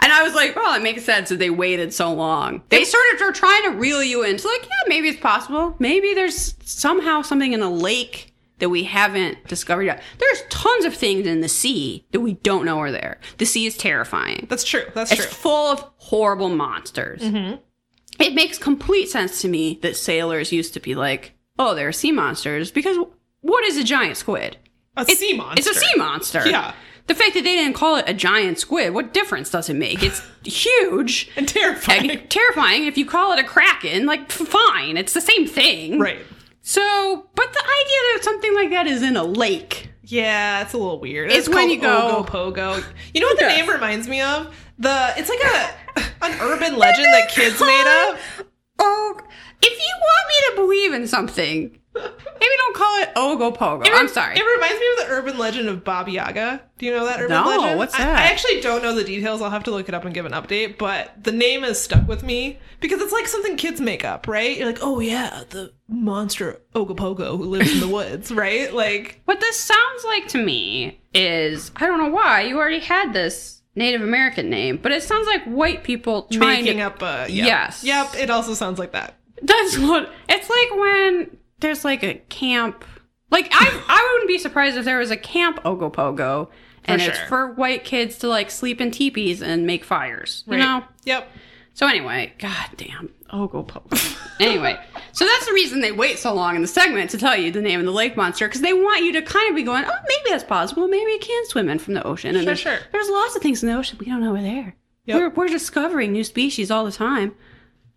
And I was like, well, it makes sense that they waited so long. They sort of are trying to reel you into like, yeah, maybe it's possible. Maybe there's somehow something in a lake that we haven't discovered yet. There's tons of things in the sea that we don't know are there. The sea is terrifying. That's true. That's It's true. It's full of horrible monsters. Mm-hmm. It makes complete sense to me that sailors used to be like, oh, there are sea monsters because what is a giant squid? A sea monster. It's a sea monster. Yeah. The fact that they didn't call it a giant squid, what difference does it make? It's huge. And terrifying. and terrifying. If you call it a kraken, like fine, it's the same thing. right. So, but the idea that something like that is in a lake. Yeah, it's a little weird. It's when you go- Ogo Pogo. You know what the name reminds me of? The it's like a an urban legend that kids made up. Oh, if you want me to believe in something, maybe don't call it Ogo Pogo. I'm sorry. It reminds me of the urban legend of Baba Yaga. Do you know that urban No, legend? what's I- that? I, actually don't know the details. I'll have to look it up and give an update. But the name is stuck with me because it's like something kids make up, right? You're like, oh yeah, the monster Ogopogo who lives in the woods, right? Like, What this sounds like to me is I don't know why you already had this Native American name, but it sounds like white people trying making to. up a yep. Yes. Yep. It also sounds like that. That's what it's like when there's like a camp. Like I, I wouldn't be surprised if there was a camp Ogopogo, and it's for white kids to like sleep in teepees and make fires. You Right. know. Yep. So anyway, god damn, Ogopogo. anyway, so that's the reason they wait so long in the segment to tell you the name of the lake monster because they want you to kind of be going, oh, maybe that's possible. Maybe it can swim in from the ocean. And Sure, there's, sure. there's lots of things in the ocean we don't know are there. Yep. We're, we're discovering new species all the time.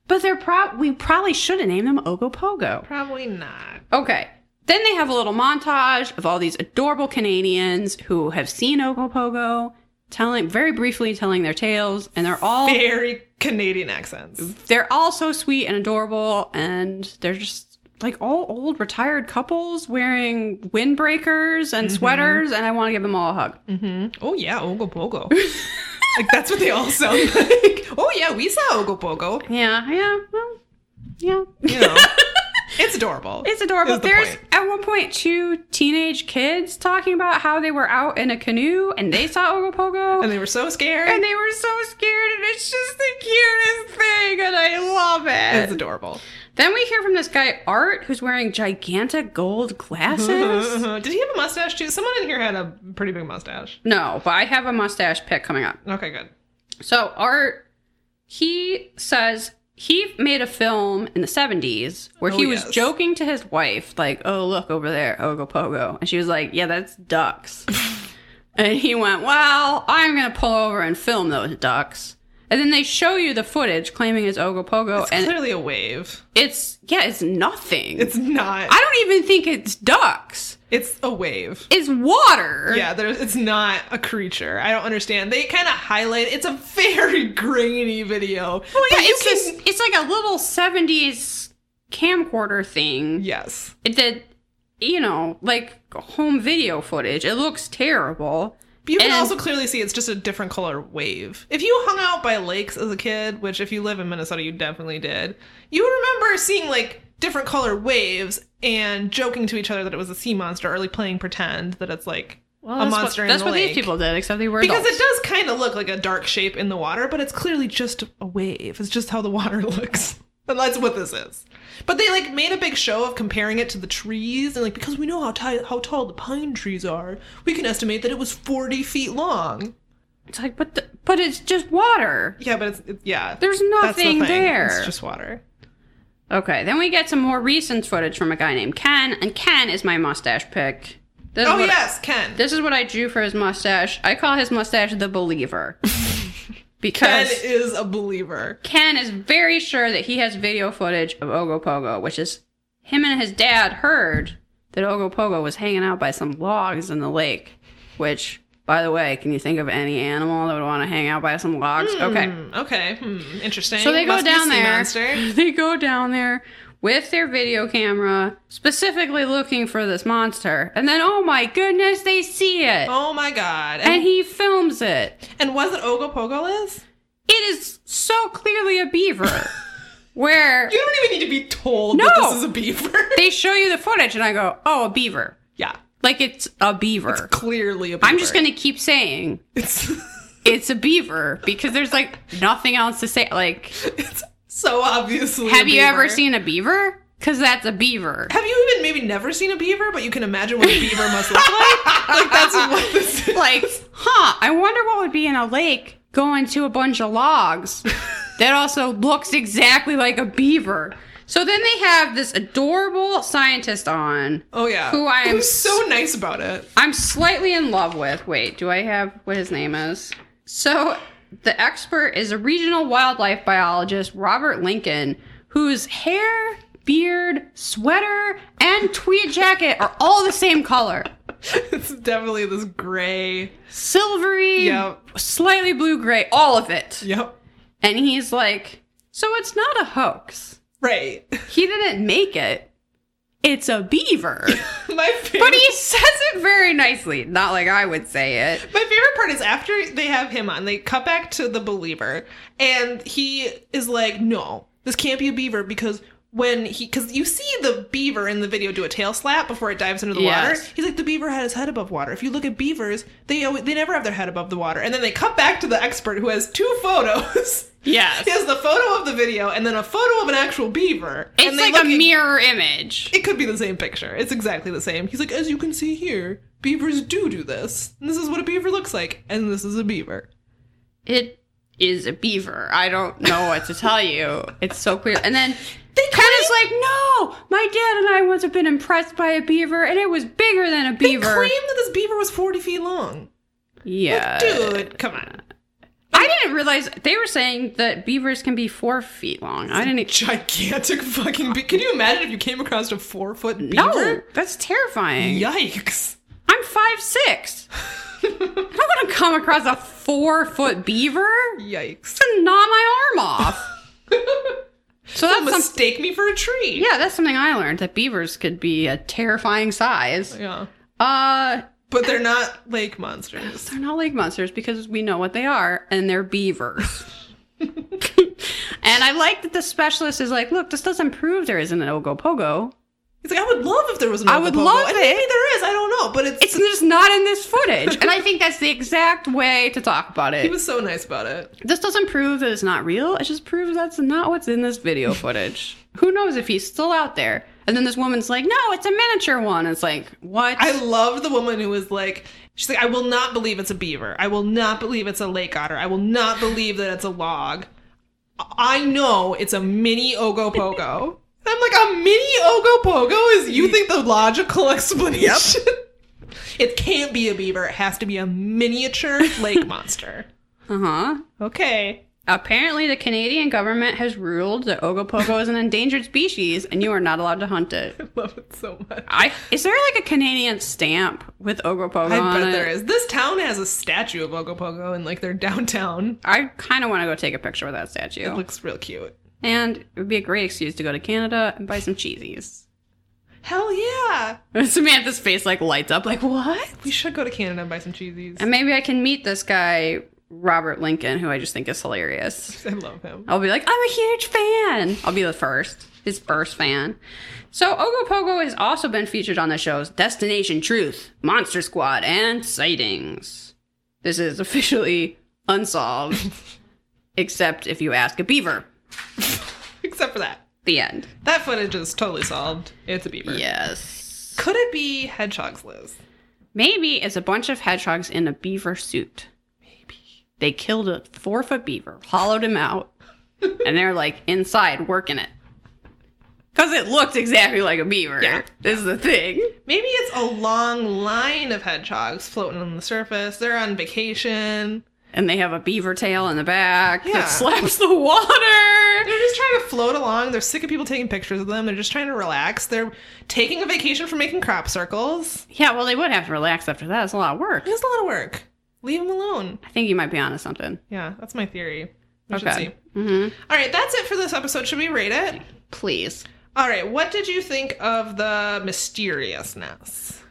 But they're pro- we probably should have named them Ogopogo. Probably not. Okay. Then they have a little montage of all these adorable Canadians who have seen Ogopogo, telling very briefly telling their tales, and they're all Very Canadian accents. they're all so sweet and adorable, and they're just like all old retired couples wearing windbreakers and mm-hmm. sweaters, and I want to give them all a hug. Mm-hmm. Oh yeah, Ogopogo. like that's what they all sound like. Oh yeah, we saw Ogopogo. Yeah, yeah, well, yeah. You know, it's adorable. It's adorable. Is the There's point. at one point two teenage kids talking about how they were out in a canoe and they saw Ogopogo. and they were so scared. and they were so scared, and it's just the cutest thing, and I love it. it's adorable. Then we hear from this guy Art, who's wearing gigantic gold glasses. Mm-hmm, mm-hmm. Did he have a mustache too? Someone in here had a pretty big mustache. no, but I have a mustache pick coming up. Okay, good. So Art, he says he made a film in the 70s where he Oh, was yes. joking to his wife, like, oh, look over there, Ogopogo. And she was like, yeah, that's ducks. and he went, well, I'm going to pull over and film those ducks. And then they show you the footage claiming it's Ogopogo, It's and clearly a wave. it's, yeah, it's nothing. It's not. I don't even think it's ducks. it's a wave. It's water. Yeah, there's, it's not a creature. I don't understand. They kind of highlight. It's a very grainy video. Well, yeah, it's, can- just, it's like a little 70s camcorder thing. yes. it did you know like home video footage it looks terrible You can And- also clearly see it's just a different color wave. If you hung out by lakes as a kid, which if you live in Minnesota, you definitely did, you remember seeing like different color waves and joking to each other that it was a sea monster or like playing pretend that it's like Well, a monster what, in the lake. that's what these people did, except they were because adults. it does kind of look like a dark shape in the water, but it's clearly just a wave. It's just how the water looks. And that's what this is. But they like made a big show of comparing it to the trees and like because we know how ti- how tall the pine trees are, we can estimate that it was 40 feet long. It's like, but the, but it's just water. Yeah, but it's it, yeah. There's That's the nothing there. It's just water. Okay, then we get some more recent footage from a guy named Ken, and Ken is my mustache pick. This Oh yes, Ken. This is what I drew for his mustache. I call his mustache the believer. Ken is a believer. Ken is very sure that he has video footage of Ogopogo, which is him and his dad heard that Ogopogo was hanging out by some logs in the lake. Which, by the way, can you think of any animal that would want to hang out by some logs? Okay. Hmm, okay. Hmm, interesting. So they go Must down there. monster. They go down there with their video camera, specifically looking for this monster. And then, oh my goodness, they see it. Oh my god. And, And he films it. and was it Ogopogo is? It is so clearly a beaver. where You don't even need to be told No. that this is a beaver. they show you the footage, and I go, oh, a beaver. yeah. Like it's a beaver. It's clearly a beaver. I'm just going to keep saying It's it's a beaver because there's like nothing else to say. Like, it's so obviously. have you ever seen a beaver? Because that's a beaver. Have you even maybe never seen a beaver, but you can imagine what a beaver must look like? like that's what this is. like, huh, I wonder what would be in a lake going to a bunch of logs that also looks exactly like a beaver. So then they have this adorable scientist on. Oh yeah. Who I am Who's so nice about it. I'm slightly in love with. Wait, do I have what his name is? So the expert is a regional wildlife biologist, Robert Lincoln, whose hair, beard, sweater, and tweed jacket are all the same color. It's definitely this gray. Silvery, Yep. slightly blue gray, all of it. Yep. And he's like, so it's not a hoax. Right. He didn't make it. It's a beaver. My favorite. but he says it very nicely, not like I would say it. My favorite part is after they have him on, they cut back to the believer, and he is like, "No, this can't be a beaver because when he, because you see the beaver in the video do a tail slap before it dives into the Yes. water. He's like, the beaver had his head above water. If you look at beavers, they always, they never have their head above the water. And then they cut back to the expert who has two photos. Yes. he has the photo of the video and then a photo of an actual beaver. It's and like a at- mirror image. It could be the same picture. It's exactly the same. He's like, as you can see here, beavers do do this. And this is what a beaver looks like, and this is a beaver. It is a beaver. I don't know what to tell you. It's so clear. And then They Ken is like, no, my dad and I once have been impressed by a beaver, and it was bigger than a beaver. They claim that this beaver was 40 feet long. yeah. Dude, come on. I didn't realize they were saying that beavers can be four feet long. I didn't. Gigantic fucking beaver. Can you imagine if you came across a four foot beaver? No, that's terrifying. Yikes. I'm five six. I don't want to come across a four foot beaver. Yikes. And gnaw my arm off. So that's some, Mistake me for a tree. yeah, that's something I learned that beavers could be a terrifying size. Yeah. Uh, But they're not lake monsters. they're not lake monsters because we know what they are, and they're beavers. and I like that the specialist is like, look, this doesn't prove there isn't an Ogopogo. He's like, I would love if there was an I would love and it. Maybe there is. I don't know. But it's. It's just not in this footage. and I think that's the exact way to talk about it. he was so nice about it. This doesn't prove that it's not real. It just proves that's not what's in this video footage. Who knows if he's still out there? And then this woman's like, no, it's a miniature one. It's like, what? I love the woman who was like, she's like, I will not believe it's a beaver. I will not believe it's a lake otter. I will not believe that it's a log. I know it's a mini Ogopogo. And I'm like, a mini Ogopogo is, you think the logical explanation? Yep. it can't be a beaver. It has to be a miniature lake monster. uh huh. Okay. Apparently, the Canadian government has ruled that Ogopogo is an endangered species and you are not allowed to hunt it. I love it so much. I Is there like a Canadian stamp with Ogopogo I on bet it? there is. This town has a statue of Ogopogo in like their downtown. I kind of want to go take a picture with that statue. It looks real cute. And it would be a great excuse to go to Canada and buy some cheesies. Hell yeah! Samantha's face like lights up, like what? We should go to Canada and buy some cheesies. And maybe I can meet this guy, Robert Lincoln, who I just think is hilarious. I love him. I'll be like, I'm a huge fan. I'll be the first, his first fan. So Ogopogo has also been featured on the shows Destination Truth, Monster Squad, and Sightings. This is officially unsolved, except if you ask a beaver. Except for that. The end. That footage is totally solved. It's a beaver. Yes. Could it be hedgehogs, Liz? Maybe it's a bunch of hedgehogs in a beaver suit. Maybe. They killed a four foot beaver, hollowed him out, and they're like inside working it. Because it looked exactly like a beaver. Yeah. This is the thing. Maybe it's a long line of hedgehogs floating on the surface. They're on vacation. And they have a beaver tail in the back Yeah. that slaps the water. They're just trying to float along. They're sick of people taking pictures of them. They're just trying to relax. They're taking a vacation from making crop circles. Yeah, well, they would have to relax after that. It's a lot of work. It's a lot of work. Leave them alone. I think you might be onto something. Yeah, that's my theory. We should Okay. see. Mm-hmm. All right, that's it for this episode. Should we rate it? Please. All right, what did you think of the mysteriousness?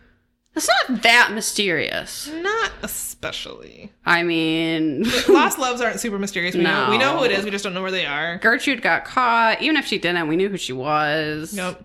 It's not that mysterious. Not especially. I mean, Lost loves aren't super mysterious. We know we know who it is. We just don't know where they are. Gertrude got caught. Even if she didn't, we knew who she was. Nope.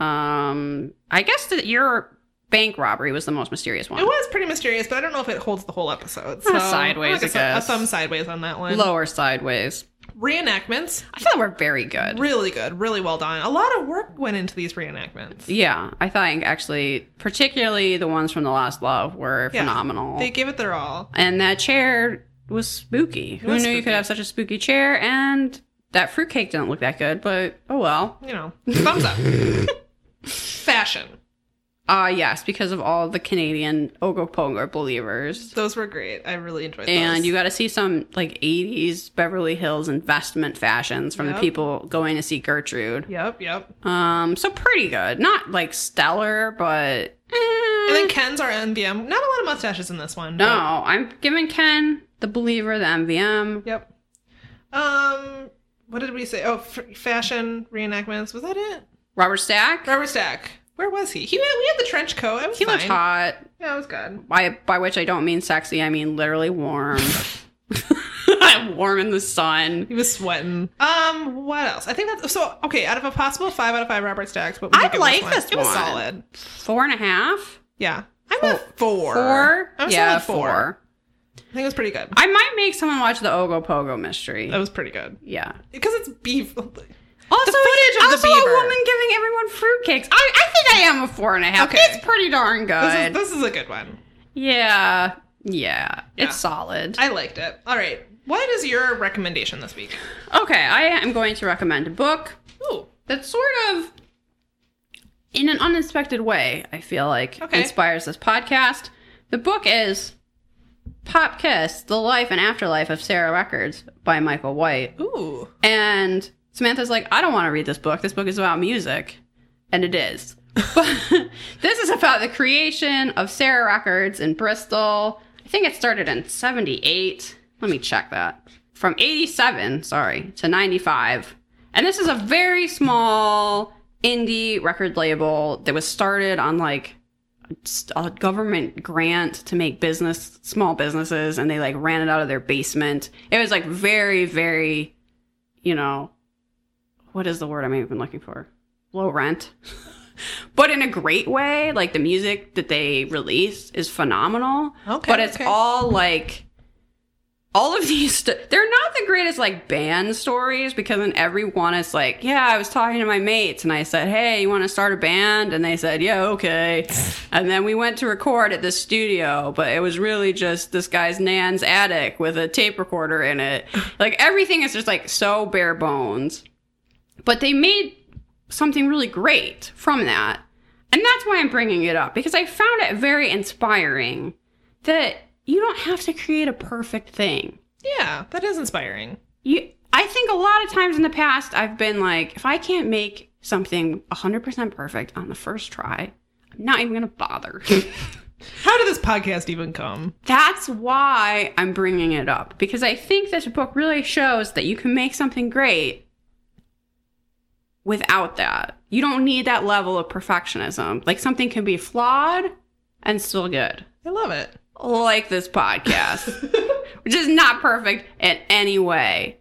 Um, I guess that your bank robbery was the most mysterious one. It was pretty mysterious, but I don't know if it holds the whole episode. So sideways, like a, I guess. a thumb sideways on that one. Lower sideways. Reenactments, I thought were very good. really good, really well done. A lot of work went into these reenactments. Yeah, I think actually, particularly the ones from The Last Love were Yeah. phenomenal. They give it their all. and that chair was spooky. Who was knew you could have such a spooky chair? And that fruitcake didn't look that good, but oh well. You know, thumbs up. Fashion. Uh yes, because of all the Canadian Ogopogo believers. Those were great. I really enjoyed those. And those. you got to see some like 80s Beverly Hills investment fashions from Yep. the people going to see Gertrude. Yep, yep. Um, so pretty good. Not like stellar, but eh. And then Ken's our MVM. Not a lot of mustaches in this one. no, but- I'm giving Ken the believer the MVM. Yep. Um, what did we say? Oh, f- fashion reenactments. Was that it? Robert Stack. Robert Stack. Where was he? He we had the trench coat. It was He fine. looked hot. Yeah, it was good. By by which I don't mean sexy. I mean literally warm. I'm warm in the sun. He was sweating. Um, what else? I think that's so. Okay, out of a possible five out of five Robert Stacks, but I like one? this It was solid. Four and a half. Yeah, I'm a four. Four. I'm yeah, solid four. I think it was pretty good. I might make someone watch the Ogo Pogo mystery. That was pretty good yeah. because it's beef. Also, footage of the also beaver. a woman giving everyone fruitcakes. I, I think I am a four and a half. Okay. It's pretty darn This is, good. this is a good one. yeah, yeah, Yeah. it's solid. I liked it. All right, what is your recommendation this week? okay, I am going to recommend a book Ooh, that sort of, in an unexpected way, I feel like Okay. inspires this podcast. The book is Pop Kiss: The Life and Afterlife of Sarah Records by Michael White. ooh. And Samantha's like, I don't want to read this book. This book is about music. And it is. But this is about the creation of Sarah Records in Bristol. I think it started in 78. Let me check that. From 87, sorry, to 95. And this is a very small indie record label that was started on like a government grant to make business small businesses and they like ran it out of their basement. It was like very very you know what is the word I'm even looking for? Low rent. but in a great way. Like the music that they release is phenomenal. Okay, But it's okay. all like all of these st- they're not the greatest like band stories because in every one it's like yeah i was talking to my mates and i said hey you want to start a band and they said yeah okay and then we went to record at this studio but it was really just this guy's nan's attic with a tape recorder in it like everything is just like so bare bones but they made something really great from that and that's why i'm bringing it up because i found it very inspiring that you don't have to create a perfect thing. Yeah, that is inspiring. You I think a lot of times in the past I've been like if I can't make something 100% perfect on the first try, I'm not even going to bother. How did this podcast even come? That's why I'm bringing it up because I think this book really shows that you can make something great without that. You don't need that level of perfectionism. Like something can be flawed and still good. I love it. Like this podcast, which is not perfect in any way,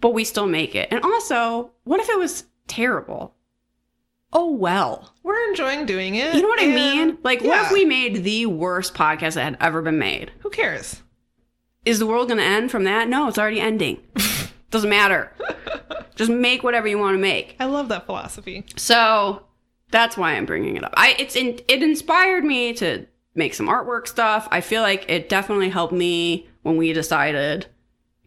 but we still make it. And also, what if it was terrible? Oh well. We're enjoying doing it. You know what I mean? Like, what if we made the worst podcast that had ever been made? Who cares? Is the world going to end from that? No, it's already ending. Doesn't matter. Just make whatever you want to make. I love that philosophy. So that's why I'm bringing it up. I it's in, it inspired me to make some artwork stuff. I feel like it definitely helped me when we decided,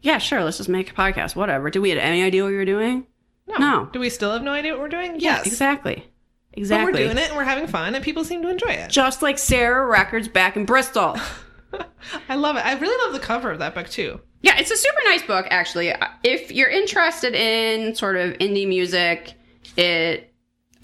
yeah, sure, let's just make a podcast. Whatever. Did we have any idea what we were doing? No. No. Do we still have no idea what we're doing? Yes. exactly. But Exactly. we're doing it and we're having fun and people seem to enjoy it. Just like Sarah Records back in Bristol. I love it. I really love the cover of that book too. Yeah, it's a super nice book, actually. If you're interested in sort of indie music, it.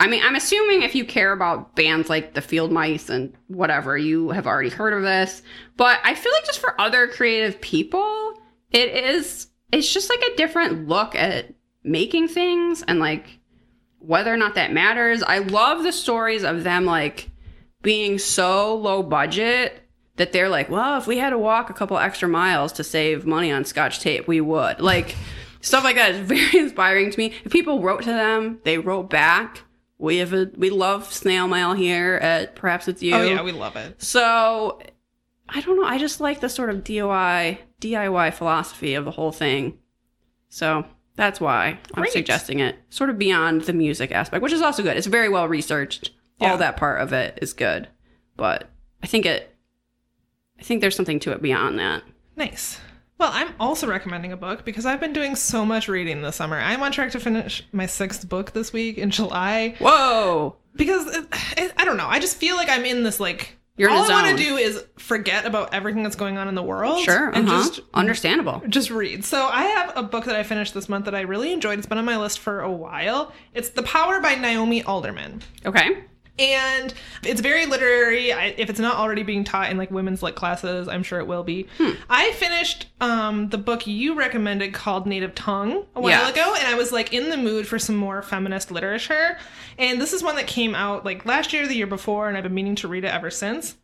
I mean, I'm assuming if you care about bands like the Field Mice and whatever, you have already heard of this. But I feel like just for other creative people, it is. It's just like a different look at making things and like whether or not that matters. I love the stories of them like being so low budget that they're like, well, if we had to walk a couple extra miles to save money on scotch tape, we would. Like stuff like that is very inspiring to me. If people wrote to them, they wrote back. We have a we love snail mail here at Perhaps It's You. Oh yeah, we love it. So I don't know. I just like the sort of DIY DIY philosophy of the whole thing. So that's why I'm suggesting it. Sort of beyond the music aspect, which is also good. It's very well researched. Yeah. All that part of it is good. But I think it I think there's something to it beyond that. Nice. Well, I'm also recommending a book because I've been doing so much reading this summer. I'm on track to finish my sixth book this week in July Whoa. because it, it, I don't know. I just feel like I'm in this like. You're all I want to do is forget about everything that's going on in the world. Sure. and uh-huh. just understandable. just read. So I have a book that I finished this month that I really enjoyed. It's been on my list for a while. It's The Power by Naomi Alderman. Okay. And it's very literary. I, if it's not already being taught in like women's lit classes, I'm sure it will be. Hmm. I finished um, the book you recommended called Native Tongue a while Yeah. ago, and I was like in the mood for some more feminist literature. And this is one that came out like last year, or the year before, and I've been meaning to read it ever since.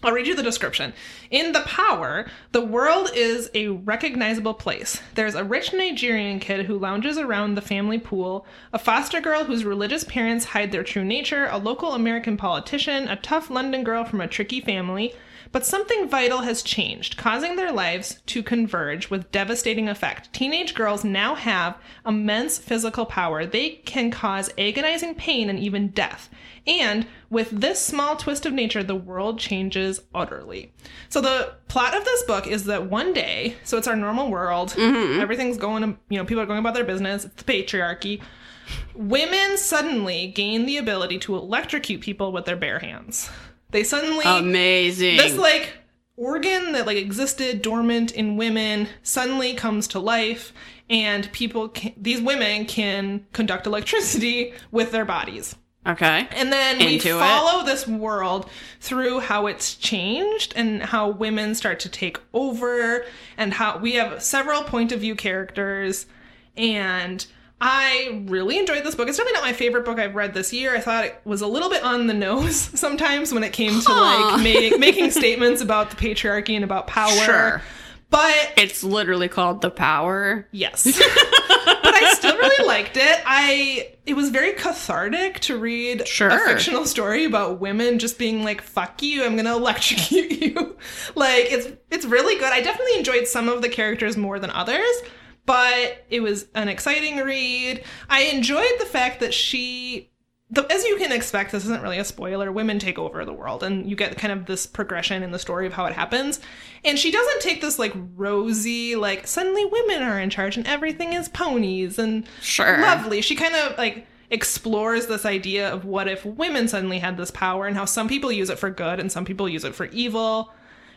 I'll read you the description. In The Power, the world is a recognizable place. There's a rich Nigerian kid who lounges around the family pool, a foster girl whose religious parents hide their true nature, a local American politician, a tough London girl from a tricky family. But something vital has changed, causing their lives to converge with devastating effect. Teenage girls now have immense physical power. They can cause agonizing pain and even death. And with this small twist of nature, the world changes utterly. So the plot of this book is that one day, so it's our normal world, mm-hmm. everything's going, you know, people are going about their business, it's the patriarchy. Women suddenly gain the ability to electrocute people with their bare hands. They suddenly Amazing. this like organ that like existed dormant in women suddenly comes to life and people can, these women can conduct electricity with their bodies okay. and then we Into it. follow this world through how it's changed and how women start to take over and how we have several point of view characters and I really enjoyed this book. It's really not my favorite book I've read this year. I thought it was a little bit on the nose sometimes when it came to like ma- making statements about the patriarchy and about power. Sure. But It's literally called The Power. Yes. I still really liked it. I it was very cathartic to read Sure. a fictional story about women just being like, fuck you, I'm gonna electrocute you. like it's it's really good. I definitely enjoyed some of the characters more than others, but it was an exciting read. I enjoyed the fact that she the, as you can expect, this isn't really a spoiler. Women take over the world, and you get kind of this progression in the story of how it happens. And she doesn't take this like rosy, like suddenly women are in charge and everything is ponies and Sure. lovely. She kind of like explores this idea of what if women suddenly had this power and how some people use it for good and some people use it for evil.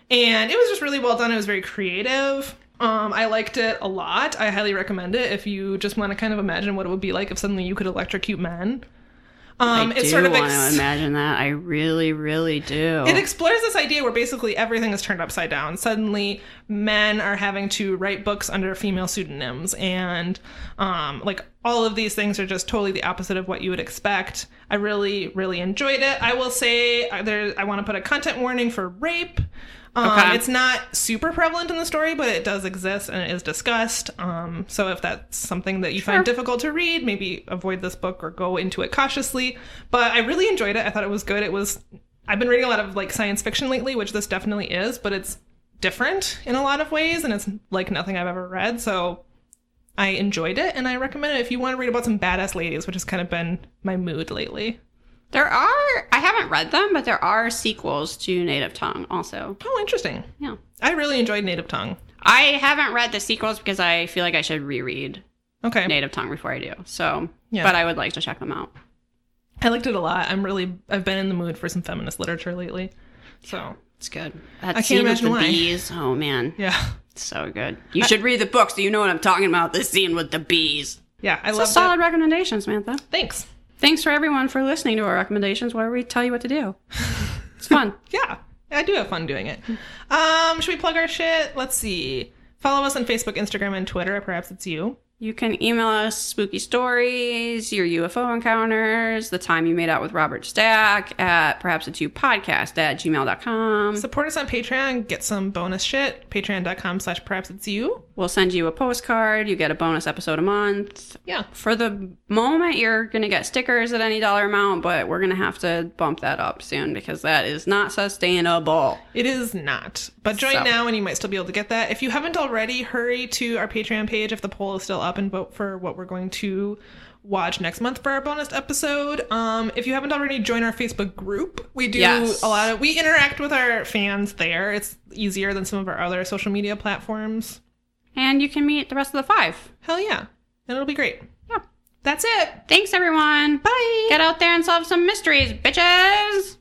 And it was just really well done. It was very creative. Um, I liked it a lot. I highly recommend it if you just want to kind of imagine what it would be like if suddenly you could electrocute men. Um, I it's do sort of want to imagine that. I really, really do. it explores this idea where basically everything is turned upside down. Suddenly, men are having to write books under female pseudonyms, and um, like all of these things are just totally the opposite of what you would expect. I really, really enjoyed it. I will say uh, there. I want to put a content warning for rape. Um, Okay. It's not super prevalent in the story, but it does exist and it is discussed. Um, so if that's something that you find difficult to read, maybe avoid this book or go into it cautiously. But I really enjoyed it. I thought it was good. It was. I've been reading a lot of like science fiction lately, which this definitely is, but it's different in a lot of ways, and it's like nothing I've ever read. So I enjoyed it, and I recommend it if you want to read about some badass ladies, which has kind of been my mood lately. There are, I haven't read them, but there are sequels to Native Tongue also. Oh, interesting. Yeah. I really enjoyed Native Tongue. I haven't read the sequels because I feel like I should reread Okay. Native Tongue before I do. So, Yeah. but I would like to check them out. I liked it a lot. I'm really, I've been in the mood for some feminist literature lately. So, It's good. That can't scene with imagine the why. bees. Oh man, yeah. it's so good. You should read the book so you know what I'm talking about. This scene with the bees. Yeah, I So love solid that. recommendation, Samantha. Thanks. Thanks for everyone for listening to our recommendations where we tell you what to do. It's fun. Yeah, I do have fun doing it. Um, should we plug our shit? Let's see. Follow us on Facebook, Instagram, and Twitter. Perhaps it's you. You can email us spooky stories, your UFO encounters, the time you made out with Robert Stack at perhaps it's you podcast at gmail.com. Support us on Patreon. Get some bonus shit. Patreon.com slash perhaps it's you. We'll send you a postcard. You get a bonus episode a month. Yeah. For the moment, you're going to get stickers at any dollar amount, but we're going to have to bump that up soon because that is not sustainable. It is not. But join So. now and you might still be able to get that. If you haven't already, hurry to our Patreon page if the poll is still up and vote for what we're going to watch next month for our bonus episode. Um, if you haven't already, join our Facebook group. We do Yes. a lot of we interact with our fans there. It's easier than some of our other social media platforms. And you can meet the rest of the five. Hell yeah. And it'll be great. Yeah. That's it. Thanks, everyone. Bye. Get out there and solve some mysteries, bitches.